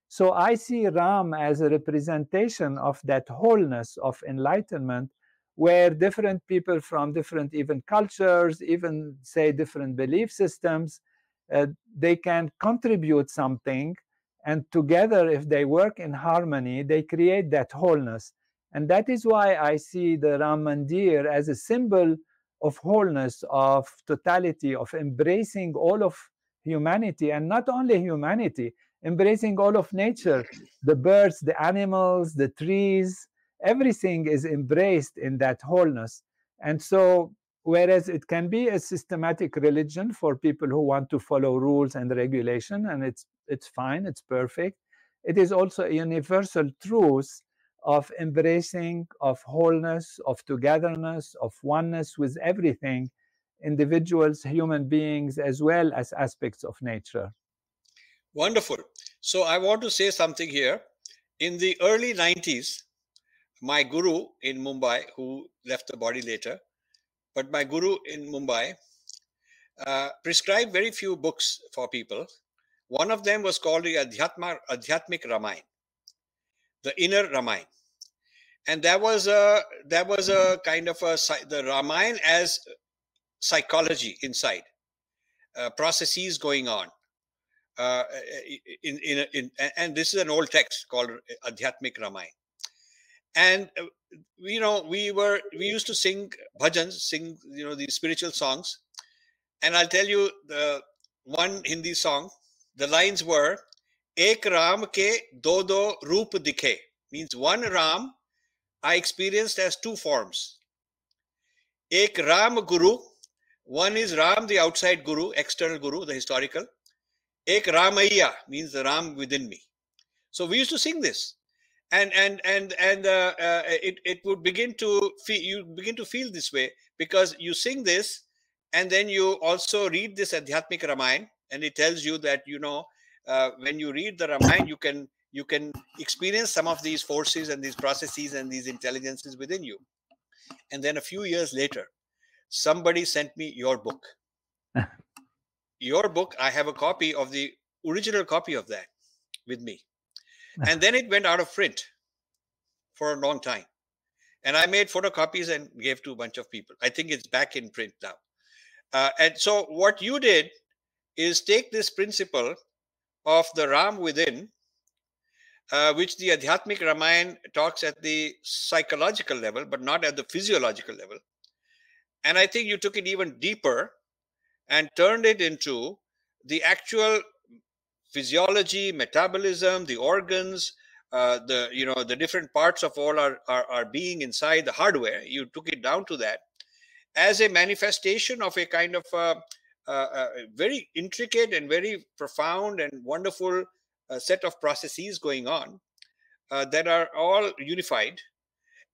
So I see Ram as a representation of that wholeness of enlightenment where different people from different even cultures, even say different belief systems, uh, they can contribute something. And together, if they work in harmony, they create that wholeness. And that is why I see the Ram Mandir as a symbol of wholeness, of totality, of embracing all of humanity, and not only humanity, embracing all of nature the birds, the animals, the trees, everything is embraced in that wholeness. And so, whereas it can be a systematic religion for people who want to follow rules and regulation, and it's it's fine, it's perfect. It is also a universal truth of embracing, of wholeness, of togetherness, of oneness with everything, individuals, human beings, as well as aspects of nature. Wonderful. So I want to say something here. In the early 90s, my guru in Mumbai, who left the body later, but my guru in Mumbai uh, prescribed very few books for people. One of them was called the Adhyatma, Adhyatmik Ramayana, the inner Ramayana. And that was a that was a kind of a the Ramayana as psychology inside, uh, processes going on. Uh, in, in, in, and this is an old text called Adhyatmik Ramayana and uh, you know we were we used to sing bhajans sing you know these spiritual songs. And i'll tell you the one hindi song the lines were ek ram ke do do roop dikhe means one ram i experienced as two forms. Ek ram guru one is ram the outside guru external guru the historical. Ek ramaya means the ram within me. So we used to sing this and and and and uh, uh, it it would begin to feel you begin to feel this way because you sing this and then you also read this adhyatmik ramayana and it tells you that you know uh, when you read the ramayana you can you can experience some of these forces and these processes and these intelligences within you And then a few years later, somebody sent me your book. your book, I have a copy of the original copy of that with me. And then it went out of print for a long time. And I made photocopies and gave to a bunch of people. I think it's back in print now. Uh, and so, what you did is take this principle of the Ram within, uh, which the Adhyatmic Ramayana talks at the psychological level, but not at the physiological level. And I think you took it even deeper and turned it into the actual physiology, metabolism, the organs, uh, the you know the different parts of all our, our, our being inside the hardware. You took it down to that as a manifestation of a kind of a, a, a very intricate and very profound and wonderful uh, set of processes going on uh, that are all unified.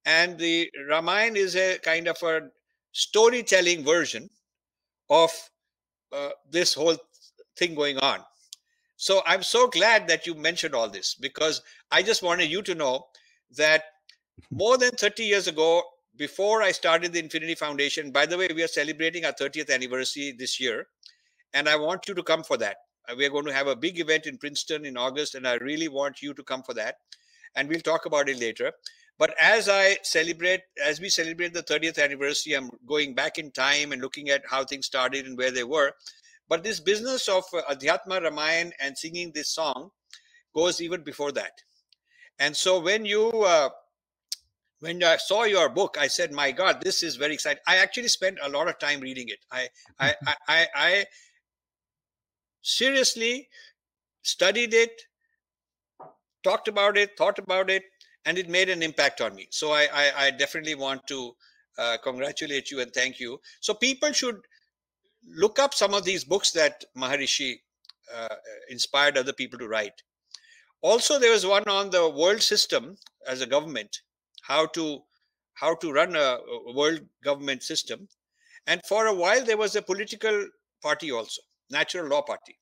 And the Ramayana is a kind of a storytelling version of uh, this whole thing going on. So I'm so glad that you mentioned all this because I just wanted you to know that more than 30 years ago, before I started the Infinity Foundation, by the way, we are celebrating our 30th anniversary this year, and I want you to come for that. Uh, we are going to have a big event in Princeton in August, and I really want you to come for that. And we'll talk about it later. But as I celebrate, as we celebrate the 30th anniversary, I'm going back in time and looking at how things started and where they were. But this business of uh, Adhyatma Ramayana and singing this song goes even before that. And so when you uh, when I saw your book, I said, "My God, this is very exciting." I actually spent a lot of time reading it. I I, I, I, I seriously studied it, talked about it, thought about it, and it made an impact on me. So I I, I definitely want to uh, congratulate you and thank you. So people should look up some of these books that Maharishi uh, inspired other people to write. Also, there was one on the world system as a government, how to how to run a, world government system. And for a while, there was a political party also, Natural Law Party,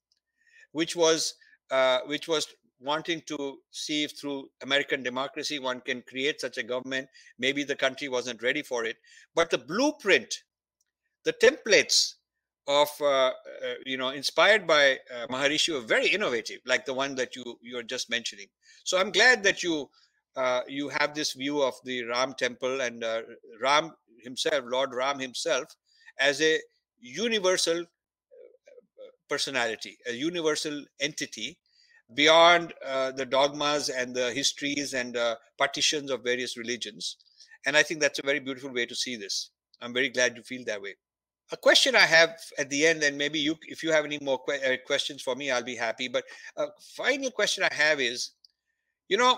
which was uh, which was wanting to see if through American democracy one can create such a government. Maybe the country wasn't ready for it, but the blueprint, the templates of uh, uh, you know inspired by uh, maharishi were very innovative like the one that you you're just mentioning. So i'm glad that you uh, you have this view of the ram temple and uh, ram himself lord ram himself as a universal uh, personality a universal entity beyond the dogmas and the histories and partitions of various religions. And i think that's a very beautiful way to see this. I'm very glad you feel that way a question I have at the end, and maybe you, if you have any more que- uh, questions for me, I'll be happy. But a final question I have is, you know,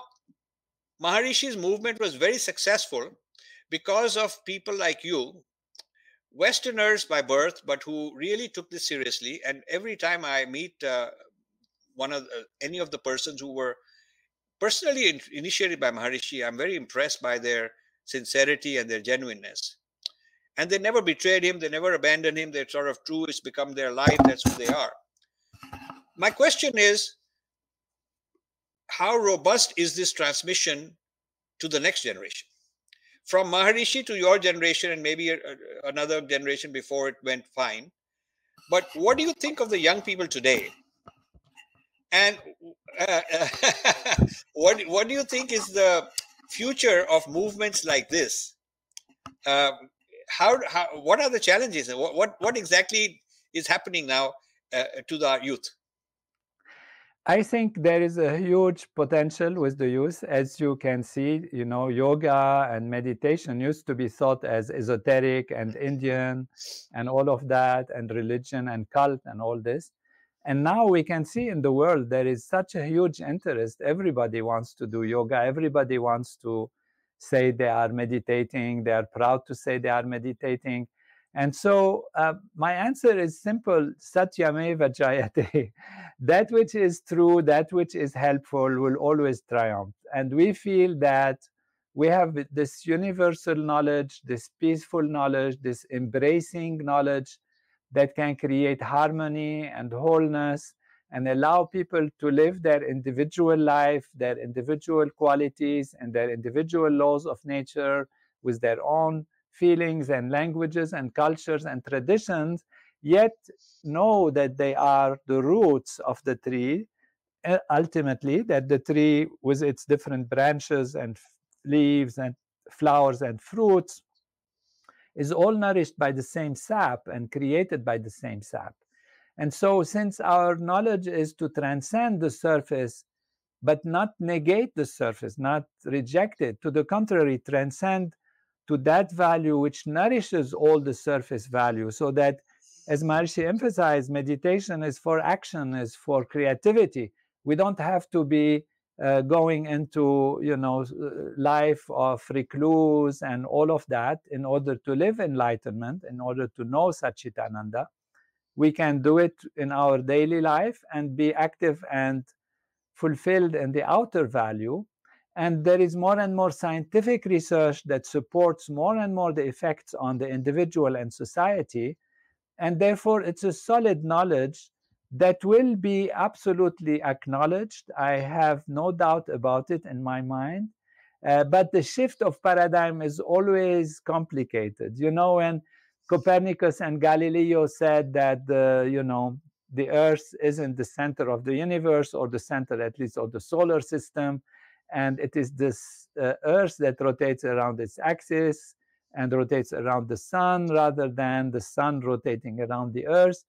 Maharishi's movement was very successful because of people like you, Westerners by birth, but who really took this seriously. And every time I meet uh, one of uh, any of the persons who were personally in- initiated by Maharishi, I'm very impressed by their sincerity and their genuineness and they never betrayed him they never abandoned him they're sort of true it's become their life that's who they are. My question is how robust is this transmission to the next generation? From maharishi to your generation and maybe another generation before it went fine but what do you think of the young people today? And uh, what what do you think is the future of movements like this? Uh, how, how what are the challenges what what, what exactly is happening now uh, to the youth I think there is a huge potential with the youth. As you can see, you know, yoga and meditation used to be thought as esoteric and Indian and all of that, and religion and cult and all this. And now we can see in the world there is such a huge interest. Everybody wants to do yoga, everybody wants to say they are meditating, they are proud to say they are meditating. And so uh, my answer is simple Satyameva Jayate. that which is true, that which is helpful will always triumph. And we feel that we have this universal knowledge, this peaceful knowledge, this embracing knowledge that can create harmony and wholeness and allow people to live their individual life, their individual qualities, and their individual laws of nature with their own feelings and languages and cultures and traditions, yet know that they are the roots of the tree. Uh, ultimately, that the tree, with its different branches and leaves and flowers and fruits, is all nourished by the same sap and created by the same sap. And so, since our knowledge is to transcend the surface, but not negate the surface, not reject it, to the contrary, transcend to that value which nourishes all the surface value, so that, as Maharishi emphasized, meditation is for action, is for creativity. We don't have to be uh, going into you know life of recluse and all of that in order to live enlightenment in order to know satchitananda we can do it in our daily life and be active and fulfilled in the outer value and there is more and more scientific research that supports more and more the effects on the individual and society and therefore it's a solid knowledge that will be absolutely acknowledged. I have no doubt about it in my mind. Uh, but the shift of paradigm is always complicated. You know, when Copernicus and Galileo said that the, you know, the Earth isn't the center of the universe or the center, at least, of the solar system, and it is this uh, Earth that rotates around its axis and rotates around the sun rather than the sun rotating around the Earth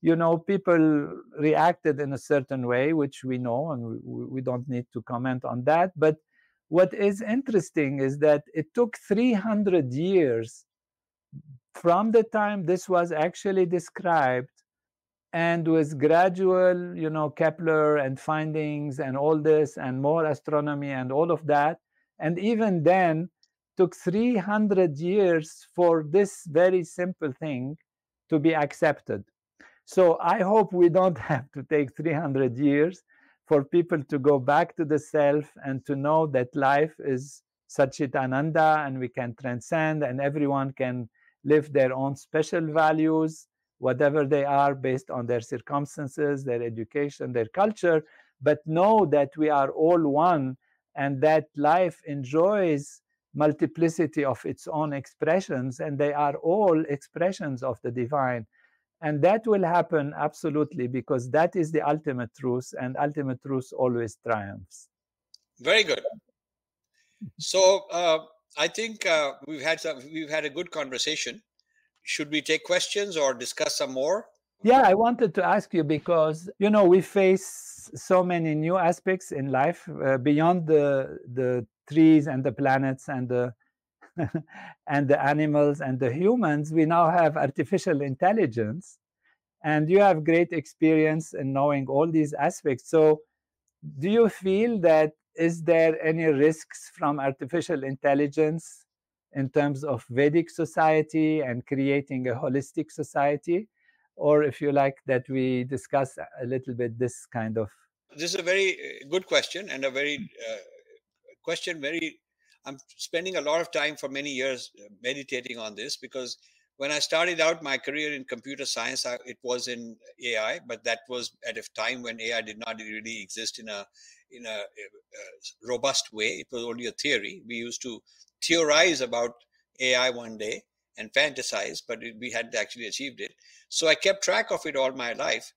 you know, people reacted in a certain way, which we know, and we, we, don't need to comment on that. But what is interesting is that it took 300 years from the time this was actually described and with gradual, you know, Kepler and findings and all this and more astronomy and all of that. And even then, took 300 years for this very simple thing to be accepted so I hope we don't have to take 300 years for people to go back to the self and to know that life is Satchitananda and we can transcend and everyone can live their own special values, whatever they are based on their circumstances, their education, their culture, but know that we are all one and that life enjoys multiplicity of its own expressions and they are all expressions of the divine. And that will happen absolutely because that is the ultimate truth and ultimate truth always triumphs. Very good. So uh, i think uh, we've had some we've had a good conversation should we take questions or discuss some more yeah i wanted to ask you because you know we face so many new aspects in life uh, beyond the the trees and the planets and the and the animals and the humans, we now have artificial intelligence. And you have great experience in knowing all these aspects. So, do you feel that is there any risks from artificial intelligence in terms of Vedic society and creating a holistic society? Or if you like that we discuss a little bit this kind of this is a very uh, good question and a very uh, question very I'm spending a lot of time for many years uh, meditating on this because when I started out my career in computer science, I, it was in AI, but that was at a time when AI did not really exist in a in a, a, robust way. It was only a theory. We used to theorize about AI one day and fantasize, but it, we had actually achieved it. So I kept track of it all my life,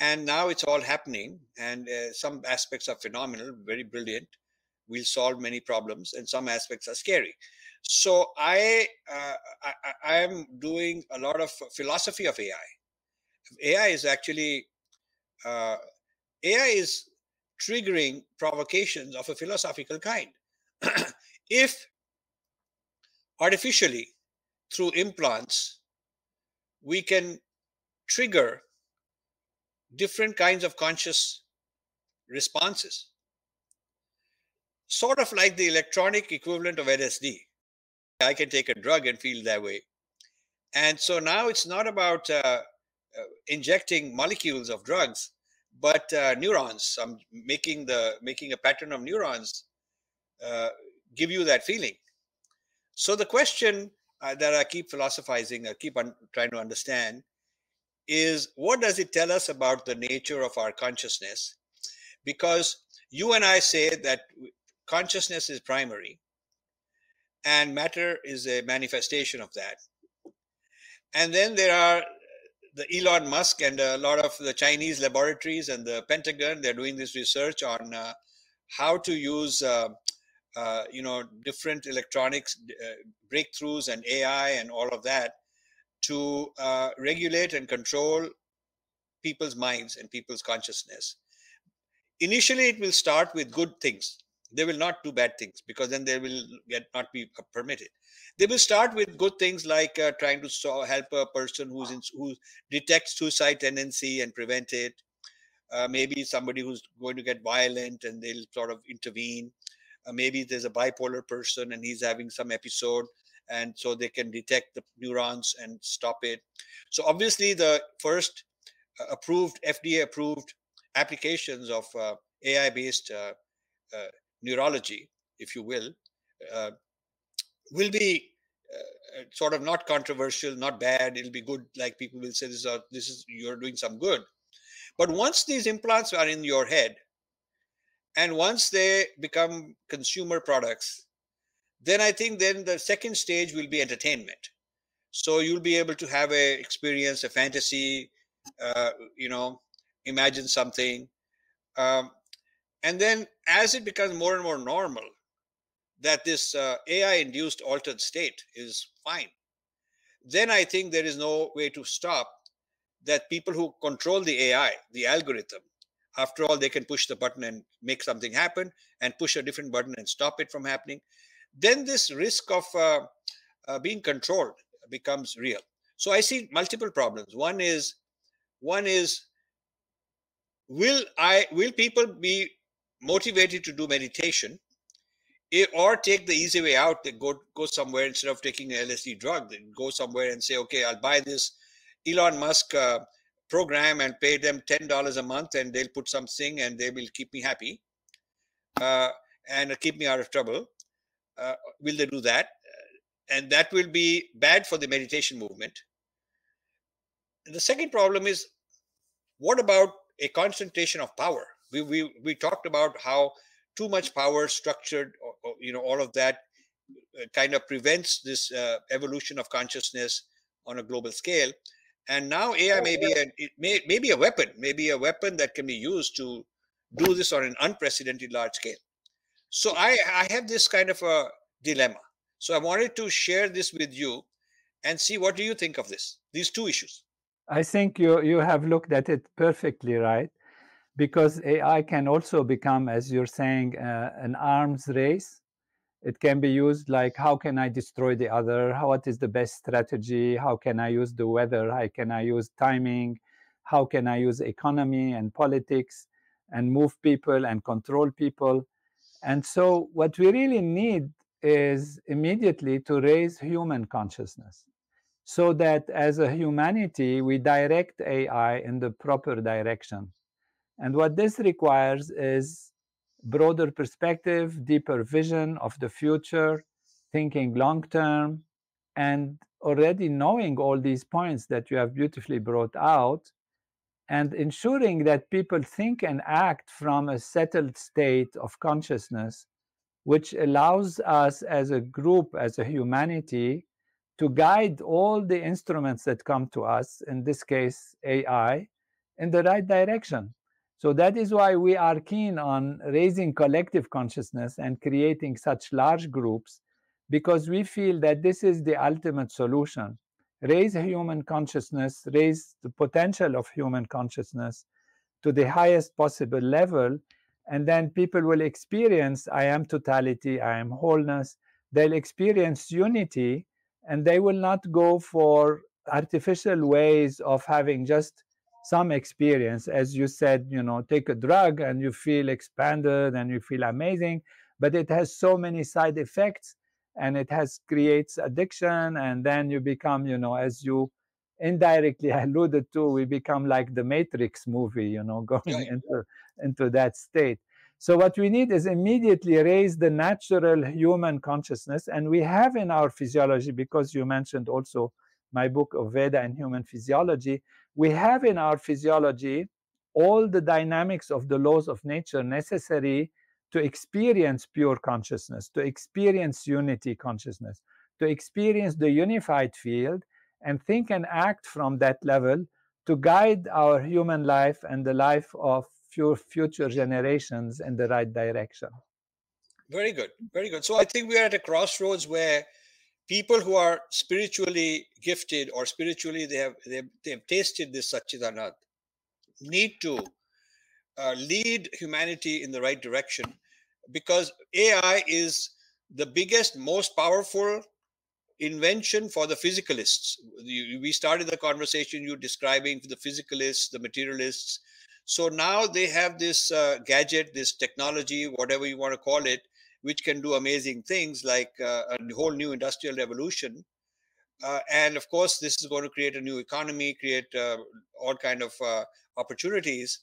and now it's all happening. And uh, some aspects are phenomenal, very brilliant we'll solve many problems and some aspects are scary so i uh, I, I am doing a lot of philosophy of ai ai is actually uh, ai is triggering provocations of a philosophical kind if artificially through implants we can trigger different kinds of conscious responses sort of like the electronic equivalent of LSD. I can take a drug and feel that way. And so now it's not about uh, uh, injecting molecules of drugs, but uh, neurons. I'm making the making a pattern of neurons uh, give you that feeling. So the question uh, that I keep philosophizing, I keep on trying to understand, is what does it tell us about the nature of our consciousness? Because you and I say that consciousness is primary. and matter is a manifestation of that. And then there are the Elon Musk and a lot of the Chinese laboratories and the Pentagon. They're doing this research on uh, how to use, uh, uh, you know, different electronics uh, breakthroughs and AI and all of that to uh, regulate and control people's minds and people's consciousness. Initially, it will start with good things. They will not do bad things because then they will get not be permitted. They will start with good things like uh, trying to so help a person who's in, who detects suicide tendency and prevent it. Uh, maybe somebody who's going to get violent and they'll sort of intervene. Uh, maybe there's a bipolar person and he's having some episode and so they can detect the neurons and stop it. So obviously, the first uh, approved FDA approved applications of uh, AI based uh, neurology, if you will, uh, will be uh, sort of not controversial, not bad. It'll be good. Like people will say, this is, a, this is you're doing some good. But once these implants are in your head, and once they become consumer products, then I think then the second stage will be entertainment. So you'll be able to have a experience, a fantasy, uh, you know, imagine something. Um, and then as it becomes more and more normal, that this uh, AI induced altered state is fine, then I think there is no way to stop that people who control the AI, the algorithm, after all, they can push the button and make something happen and push a different button and stop it from happening then this risk of uh, uh, being controlled becomes real. So I see multiple problems. One is, one is, will I will people be motivated to do meditation, or take the easy way out? They go go somewhere instead of taking an LSD drug. They go somewhere and say, okay, I'll buy this Elon Musk uh, program and pay them ten dollars a month, and they'll put something and they will keep me happy uh, and keep me out of trouble uh, will they do that? Uh, and that will be bad for the meditation movement. And the second problem is what about a concentration of power? We, we, we talked about how too much power structured, you know, all of that uh, kind of prevents this uh, evolution of consciousness on a global scale. And now AI may be, a, it may, may be a weapon, maybe a weapon that can be used to do this on an unprecedented large scale. So I, I have this kind of a dilemma. So I wanted to share this with you and see what do you think of this, these two issues. I think you, you have looked at it perfectly right because AI can also become, as you're saying, uh, an arms race. It can be used like how can I destroy the other? How, what is the best strategy? How can I use the weather? How can I use timing? How can I use economy and politics and move people and control people? And so, what we really need is immediately to raise human consciousness so that as a humanity, we direct AI in the proper direction. And what this requires is broader perspective, deeper vision of the future, thinking long term, and already knowing all these points that you have beautifully brought out, and ensuring that people think and act from a settled state of consciousness, which allows us as a group, as a humanity, to guide all the instruments that come to us, in this case, AI, in the right direction. So that is why we are keen on raising collective consciousness and creating such large groups, because we feel that this is the ultimate solution raise human consciousness, raise the potential of human consciousness to the highest possible level. And then people will experience I am totality, I am wholeness. They'll experience unity and they will not go for artificial ways of having just some experience. As you said, you know, take a drug and you feel expanded and you feel amazing, but it has so many side effects and it has creates addiction. And then you become you know as you indirectly alluded to we become like the matrix movie you know going into into that state. So what we need is immediately raise the natural human consciousness and we have in our physiology because you mentioned also my book of veda and human physiology we have in our physiology all the dynamics of the laws of nature necessary to experience pure consciousness, to experience unity consciousness, to experience the unified field and think and act from that level to guide our human life and the life of future generations in the right direction. Very good, very good. So I think we are at a crossroads where people who are spiritually gifted or spiritually they have they have, they have tasted this Satchidanand need to uh, lead humanity in the right direction because AI is the biggest, most powerful invention for the physicalists. we started the conversation you describing the physicalists, the materialists. So now they have this uh, gadget, this technology, whatever you want to call it, which can do amazing things like uh, a whole new industrial revolution. Uh, and of course, this is going to create a new economy, create uh, all kind of opportunities.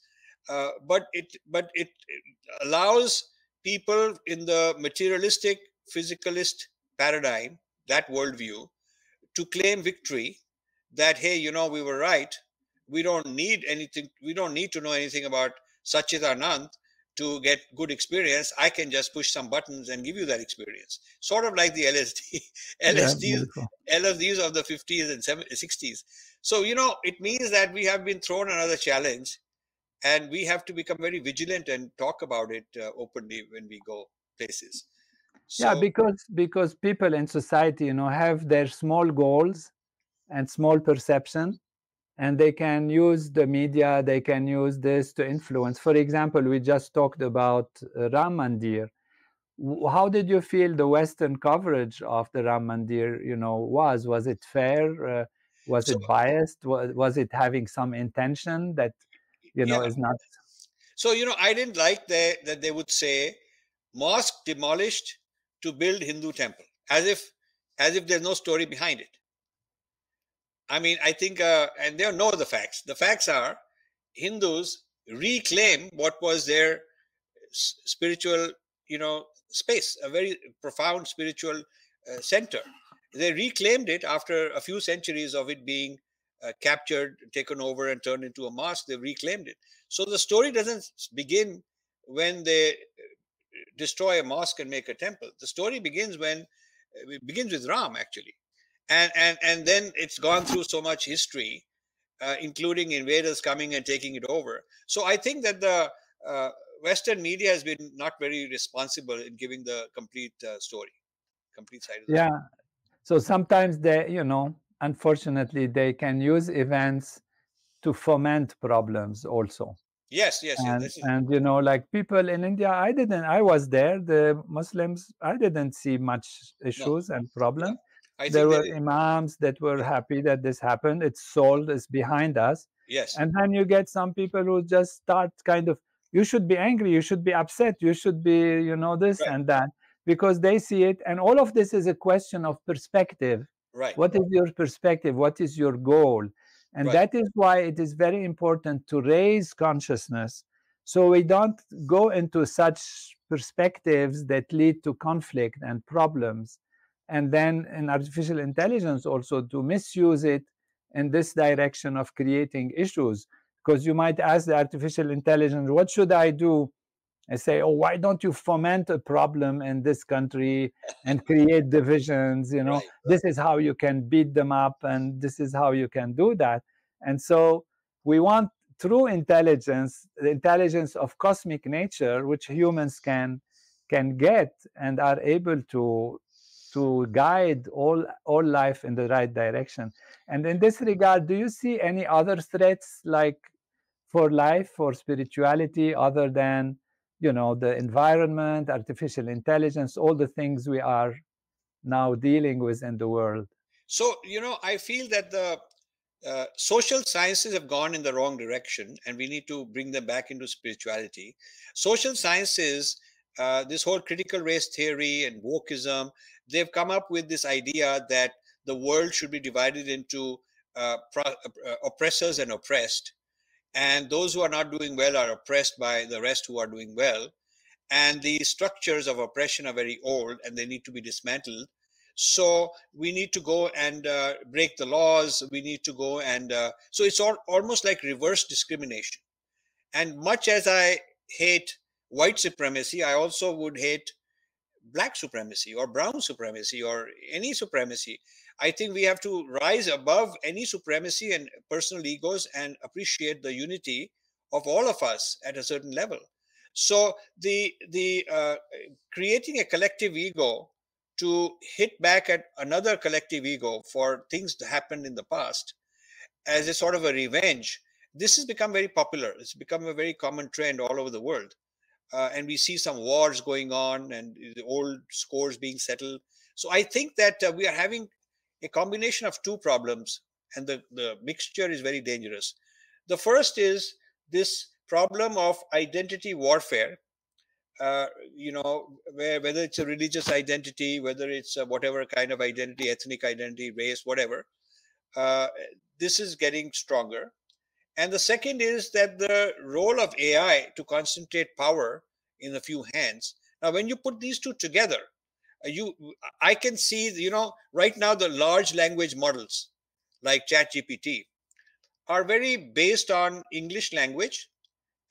But it but it, it allows people in the materialistic physicalist paradigm that worldview to claim victory that hey you know we were right we don't need anything we don't need to know anything about Satchidanand to get good experience i can just push some buttons and give you that experience. Sort of like the lsd lsds yeah, lsds of the 50s and 60s so you know it means that we have been thrown another challenge and we have to become very vigilant and talk about it uh, openly when we go places. So, yeah because because people in society you know have their small goals and small perception and they can use the media they can use this to influence. For example we just talked about uh, ram mandir how did you feel the western coverage of the ram mandir you know was? Was it fair? Uh, was so, it biased? Was, was it having some intention that you know yeah. is not so you know i didn't like that that they would say mosque demolished to build Hindu temple, as if as if there's no story behind it. I mean, I think, uh, and they know the facts. The facts are Hindus reclaim what was their spiritual, you know, space, a very profound spiritual uh, center. They reclaimed it after a few centuries of it being uh, captured, taken over, and turned into a mosque. They reclaimed it. So the story doesn't begin when they destroy a mosque and make a temple. The story begins when uh, it begins with Ram actually, and and and then it's gone through so much history, uh, including invaders coming and taking it over. So I think that the uh, Western media has been not very responsible in giving the complete uh, story, complete side. Of the yeah. Story. So sometimes they, you know, unfortunately, they can use events to foment problems also. Yes, yes, and, yes. and you know, like people in India, I didn't. I was there. The Muslims, I didn't see much issues no. and problems. There were imams that were happy that this happened. It's sold. It's behind us. Yes. And then you get some people who just start kind of. You should be angry. You should be upset. You should be, you know, this right. and that because they see it. And all of this is a question of perspective. Right. What is your perspective? What is your goal? And right. that is why it is very important to raise consciousness so we don't go into such perspectives that lead to conflict and problems. And then in artificial intelligence, also to misuse it in this direction of creating issues. Because you might ask the artificial intelligence, what should I do? I say, oh, why don't you foment a problem in this country and create divisions? You know, right. this is how you can beat them up, and this is how you can do that. And so we want true intelligence, the intelligence of cosmic nature, which humans can can get and are able to to guide all all life in the right direction. And in this regard, do you see any other threats like for life, for spirituality, other than you know the environment artificial intelligence all the things we are now dealing with in the world so you know i feel that the uh, social sciences have gone in the wrong direction and we need to bring them back into spirituality social sciences uh, this whole critical race theory and wokeism they've come up with this idea that the world should be divided into uh, pro- uh, oppressors and oppressed and those who are not doing well are oppressed by the rest who are doing well and the structures of oppression are very old and they need to be dismantled. So we need to go and uh, break the laws we need to go and uh, so it's all, almost like reverse discrimination. And much as i hate white supremacy, I also would hate black supremacy or brown supremacy or any supremacy. I think we have to rise above any supremacy and personal egos and appreciate the unity of all of us at a certain level. So the the uh, creating a collective ego to hit back at another collective ego for things that happened in the past as a sort of a revenge. This has become very popular. It's become a very common trend all over the world. Uh, and we see some wars going on and the old scores being settled. So I think that uh, we are having a combination of two problems, and the, the mixture is very dangerous. The first is this problem of identity warfare. Uh, you know, where, whether it's a religious identity, whether it's whatever kind of identity, ethnic identity, race, whatever, uh, this is getting stronger. And the second is that the role of AI to concentrate power in a few hands. Now, when you put these two together, uh, you I can see, you know, right now the large language models like ChatGPT are very based on English language,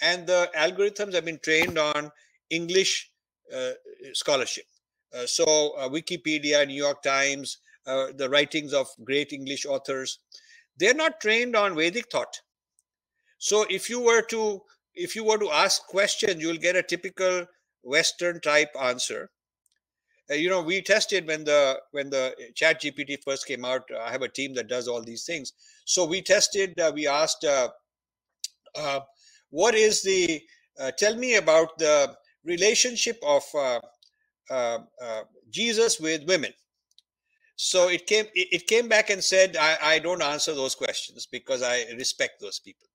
and the algorithms have been trained on English uh, scholarship. Uh, so, uh, Wikipedia, New York Times, uh, the writings of great English authors, they're not trained on Vedic thought. So if you were to if you were to ask questions, you'll get a typical Western type answer. Uh, you know, we tested when the when the Chat GPT first came out. I have a team that does all these things. So we tested. Uh, we asked, uh, uh "What is the? Uh, tell me about the relationship of uh, Jesus with women." So it came. It came back and said, I, "I don't answer those questions because I respect those people."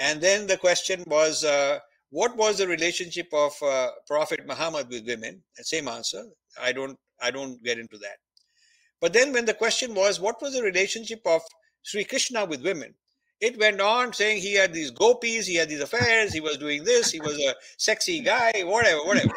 And then the question was, uh, what was the relationship of uh, Prophet Muhammad with women? same answer. I don't, I don't get into that. But then when the question was, what was the relationship of Sri Krishna with women? It went on saying he had these gopis, he had these affairs, he was doing this, he was a sexy guy, whatever, whatever.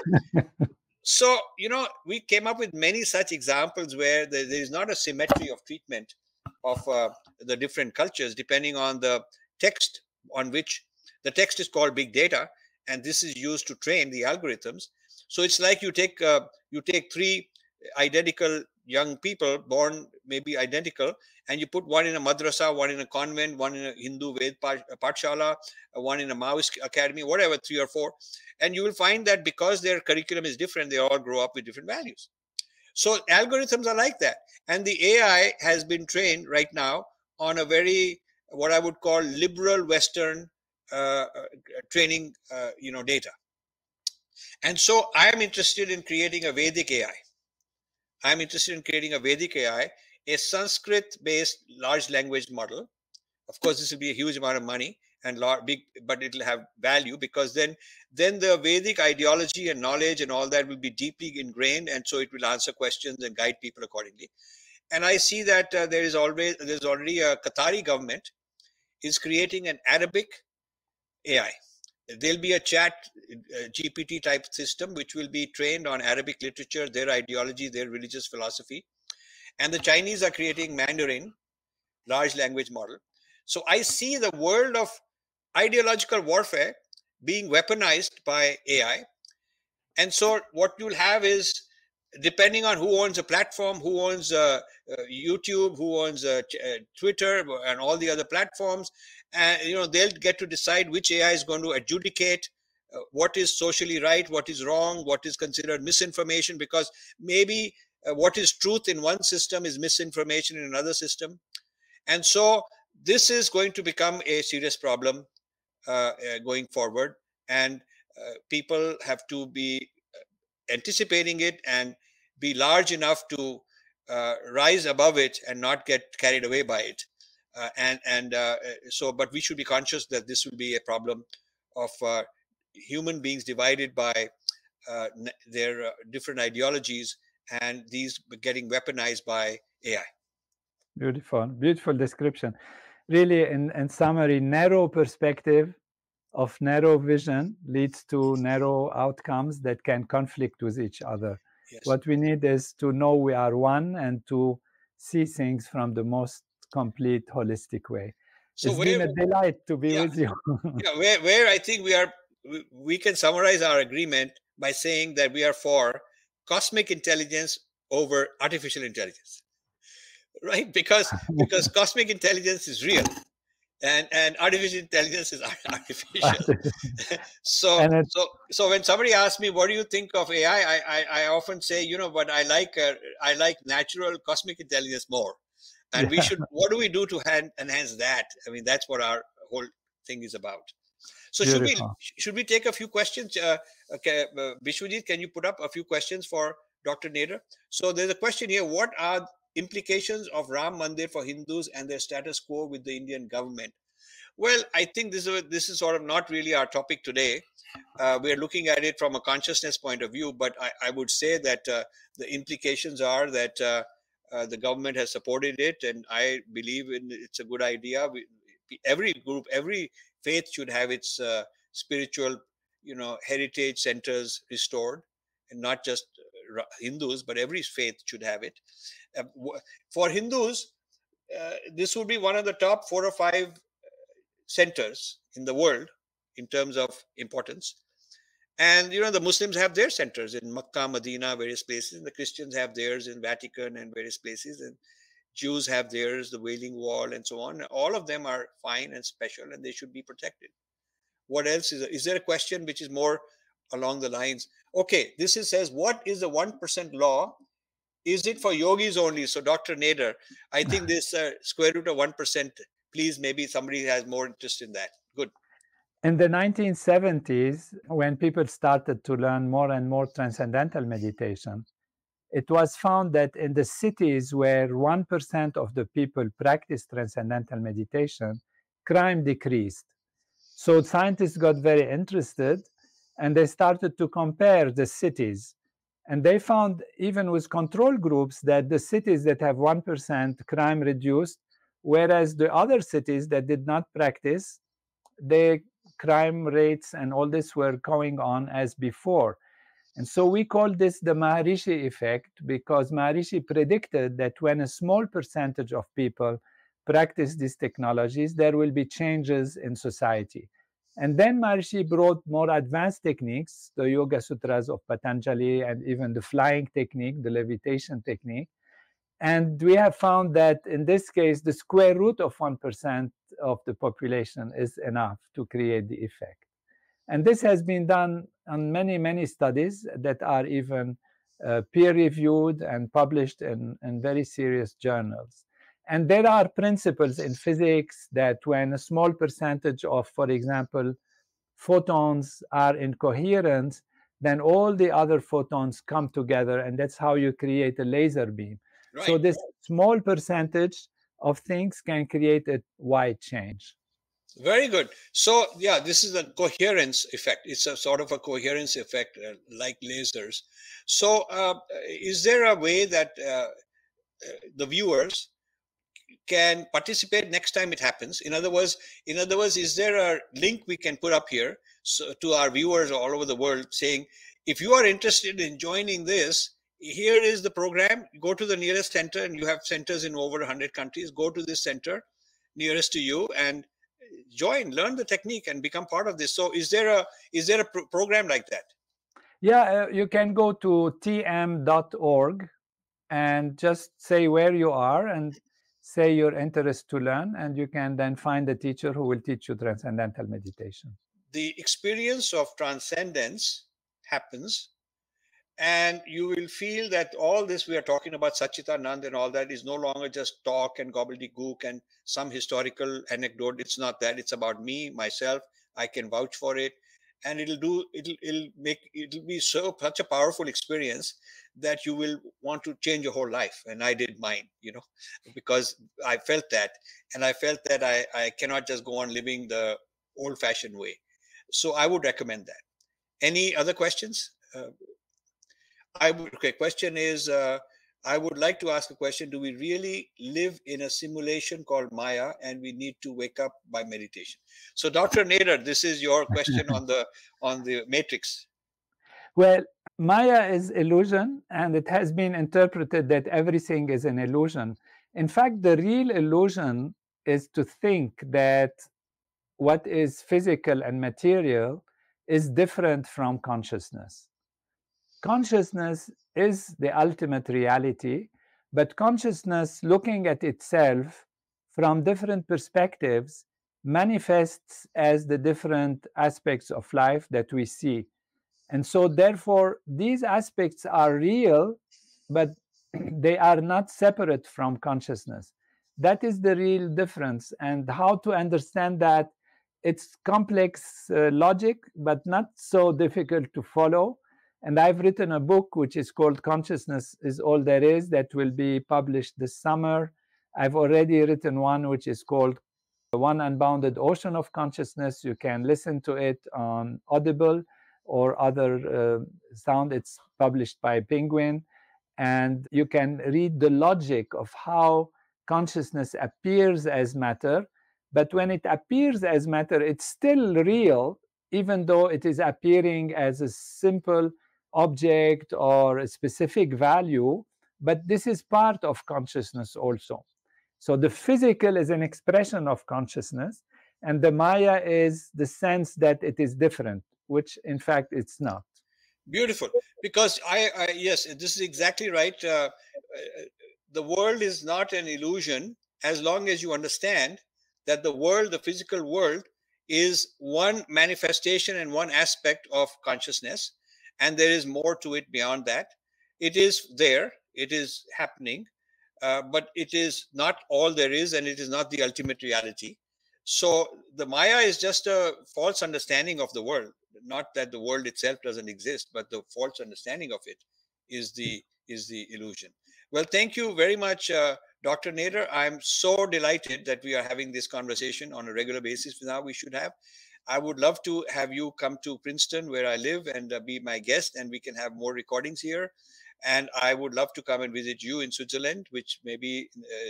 so, you know, we came up with many such examples where there is not a symmetry of treatment of uh, the different cultures depending on the text on which the text is called big data and this is used to train the algorithms. So it's like you take uh, you take three identical young people born maybe identical and you put one in a madrasa one in a convent one in a hindu ved patshala one in a maoist academy whatever three or four and you will find that because their curriculum is different they all grow up with different values. So algorithms are like that and the ai has been trained right now on a very what I would call liberal Western uh, uh, training, uh, you know, data. And so I am interested in creating a Vedic AI. I'm interested in creating a Vedic AI, a Sanskrit-based large language model. Of course, this will be a huge amount of money and large, big, but it'll have value because then, then the Vedic ideology and knowledge and all that will be deeply ingrained, and so it will answer questions and guide people accordingly. And I see that uh, there is always there's already a Qatari government is creating an Arabic AI. There'll be a chat uh, GPT type system which will be trained on Arabic literature, their ideology, their religious philosophy. And the Chinese are creating Mandarin, large language model. So I see the world of ideological warfare being weaponized by AI. And so what you'll have is depending on who owns a platform, who owns uh, uh, YouTube, who owns uh, uh, Twitter, and all the other platforms, and you know they'll get to decide which AI is going to adjudicate uh, what is socially right, what is wrong, what is considered misinformation, because maybe uh, what is truth in one system is misinformation in another system, and so this is going to become a serious problem going forward, and people have to be anticipating it and be large enough to uh, rise above it and not get carried away by it. Uh, and and uh, so, but we should be conscious that this will be a problem of uh, human beings divided by uh, their uh, different ideologies and these getting weaponized by AI. Beautiful, beautiful description. Really, in, in summary, narrow perspective of narrow vision leads to narrow outcomes that can conflict with each other. Yes. What we need is to know we are one and to see things from the most complete holistic way. So it's where, been a delight to be yeah, with you. yeah, where, where I think we are we, we can summarize our agreement by saying that we are for cosmic intelligence over artificial intelligence right because because cosmic intelligence is real and and artificial intelligence is artificial so so so when somebody asks me what do you think of ai i i, I often say you know but i like uh, i like natural cosmic intelligence more and yeah. we should what do we do to hand, enhance that i mean that's what our whole thing is about so Beautiful. should we should we take a few questions uh, okay, uh, Vishwajit, can you put up a few questions for Dr. Nader? So there's a question here. What are implications of Ram Mandir for Hindus and their status quo with the Indian government? Well, I think this is this is sort of not really our topic today. Uh, we are looking at it from a consciousness point of view, but I, I would say that uh, the implications are that uh, uh the government has supported it, and I believe in it's a good idea. We, every group, every faith should have its uh, spiritual, you know, heritage centers restored, and not just Hindus, but every faith should have it. Uh, for Hindus, uh, this would be one of the top four or five uh, centers in the world in terms of importance. And you know, the Muslims have their centers in Makkah, Medina, various places. And the Christians have theirs in Vatican and various places. And Jews have theirs, the Wailing Wall, and so on. All of them are fine and special, and they should be protected. What else is there? Is there a question which is more along the lines? Okay, this is says, what is the one percent law? Is it for yogis only? So, Dr. Nader, I think this uh, square root of one percent. Please, maybe somebody has more interest in that. Good. In the 1970s, when people started to learn more and more transcendental meditation, it was found that in the cities where 1% of the people practiced transcendental meditation, crime decreased. So scientists got very interested and they started to compare the cities. And they found, even with control groups, that the cities that have 1% crime reduced, whereas the other cities that did not practice, the crime rates and all this were going on as before. And so we call this the Maharishi effect because Maharishi predicted that when a small percentage of people practice these technologies, there will be changes in society. And then Maharishi brought more advanced techniques, the Yoga Sutras of Patanjali, and even the flying technique, the levitation technique. And we have found that in this case, the square root of 1% of the population is enough to create the effect. And this has been done on many, many studies that are even uh, peer reviewed and published in, in very serious journals. And there are principles in physics that when a small percentage of, for example, photons are in coherence, then all the other photons come together, and that's how you create a laser beam. Right. So, this small percentage of things can create a wide change. Very good. So, yeah, this is a coherence effect. It's a sort of a coherence effect, uh, like lasers. So, uh, is there a way that uh, uh, the viewers can participate next time it happens? In other words, in other words, is there a link we can put up here so, to our viewers all over the world saying, if you are interested in joining this, here is the program. Go to the nearest center, and you have centers in over 100 countries. Go to this center nearest to you and join learn the technique and become part of this so is there a is there a pro- program like that yeah uh, you can go to tm.org and just say where you are and say your interest to learn and you can then find a teacher who will teach you transcendental meditation the experience of transcendence happens and you will feel that all this we are talking about Satchitanand and all that is no longer just talk and gobbledygook and some historical anecdote. It's not that. It's about me, myself. I can vouch for it, and it'll do. It'll it'll make it'll be so such a powerful experience that you will want to change your whole life. And I did mine, you know, because I felt that, and I felt that I I cannot just go on living the old-fashioned way. So I would recommend that. Any other questions? Uh, I would, okay, question is, uh, I would like to ask a question. Do we really live in a simulation called Maya and we need to wake up by meditation? So Dr. Nader, this is your question on the, on the matrix. Well, Maya is illusion and it has been interpreted that everything is an illusion. In fact, the real illusion is to think that what is physical and material is different from consciousness. Consciousness is the ultimate reality, but consciousness, looking at itself from different perspectives, manifests as the different aspects of life that we see. And so, therefore, these aspects are real, but they are not separate from consciousness. That is the real difference. And how to understand that it's complex uh, logic, but not so difficult to follow. And I've written a book which is called Consciousness is All There Is that will be published this summer. I've already written one which is called One Unbounded Ocean of Consciousness. You can listen to it on Audible or other uh, sound. It's published by Penguin. And you can read the logic of how consciousness appears as matter but when it appears as matter, it's still real, even though it is appearing as a simple object or a specific value. But this is part of consciousness also. So the physical is an expression of consciousness, and the Maya is the sense that it is different, which in fact it's not. Beautiful, because I, I yes, this is exactly right. Uh, the world is not an illusion as long as you understand that the world, the physical world, is one manifestation and one aspect of consciousness, and there is more to it beyond that. It is there, it is happening, uh, but it is not all there is, and it is not the ultimate reality. So the Maya is just a false understanding of the world. Not that the world itself doesn't exist, but the false understanding of it is the is the illusion. Well, thank you very much. Uh, Dr. Nader, I'm so delighted that we are having this conversation on a regular basis now we should have. I would love to have you come to Princeton where I live and uh, be my guest and we can have more recordings here. And I would love to come and visit you in Switzerland, which maybe uh,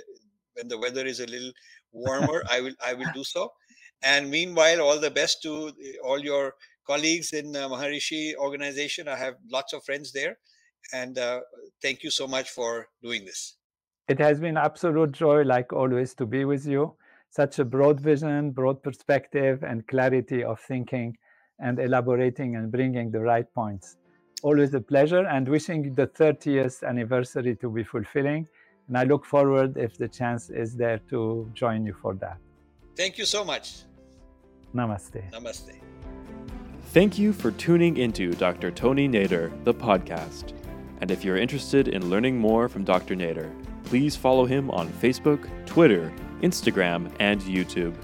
when the weather is a little warmer, I will I will do so. And meanwhile, all the best to uh, all your colleagues in uh, Maharishi organization. I have lots of friends there. And uh, thank you so much for doing this. It has been absolute joy, like always, to be with you. Such a broad vision, broad perspective, and clarity of thinking and elaborating and bringing the right points. Always a pleasure and wishing the 30th anniversary to be fulfilling. And I look forward, if the chance is there, to join you for that. Thank you so much. Namaste. Namaste. Thank you for tuning into Dr. Tony Nader, the podcast. And if you're interested in learning more from Dr. Nader, please follow him on Facebook, Twitter, Instagram, and YouTube.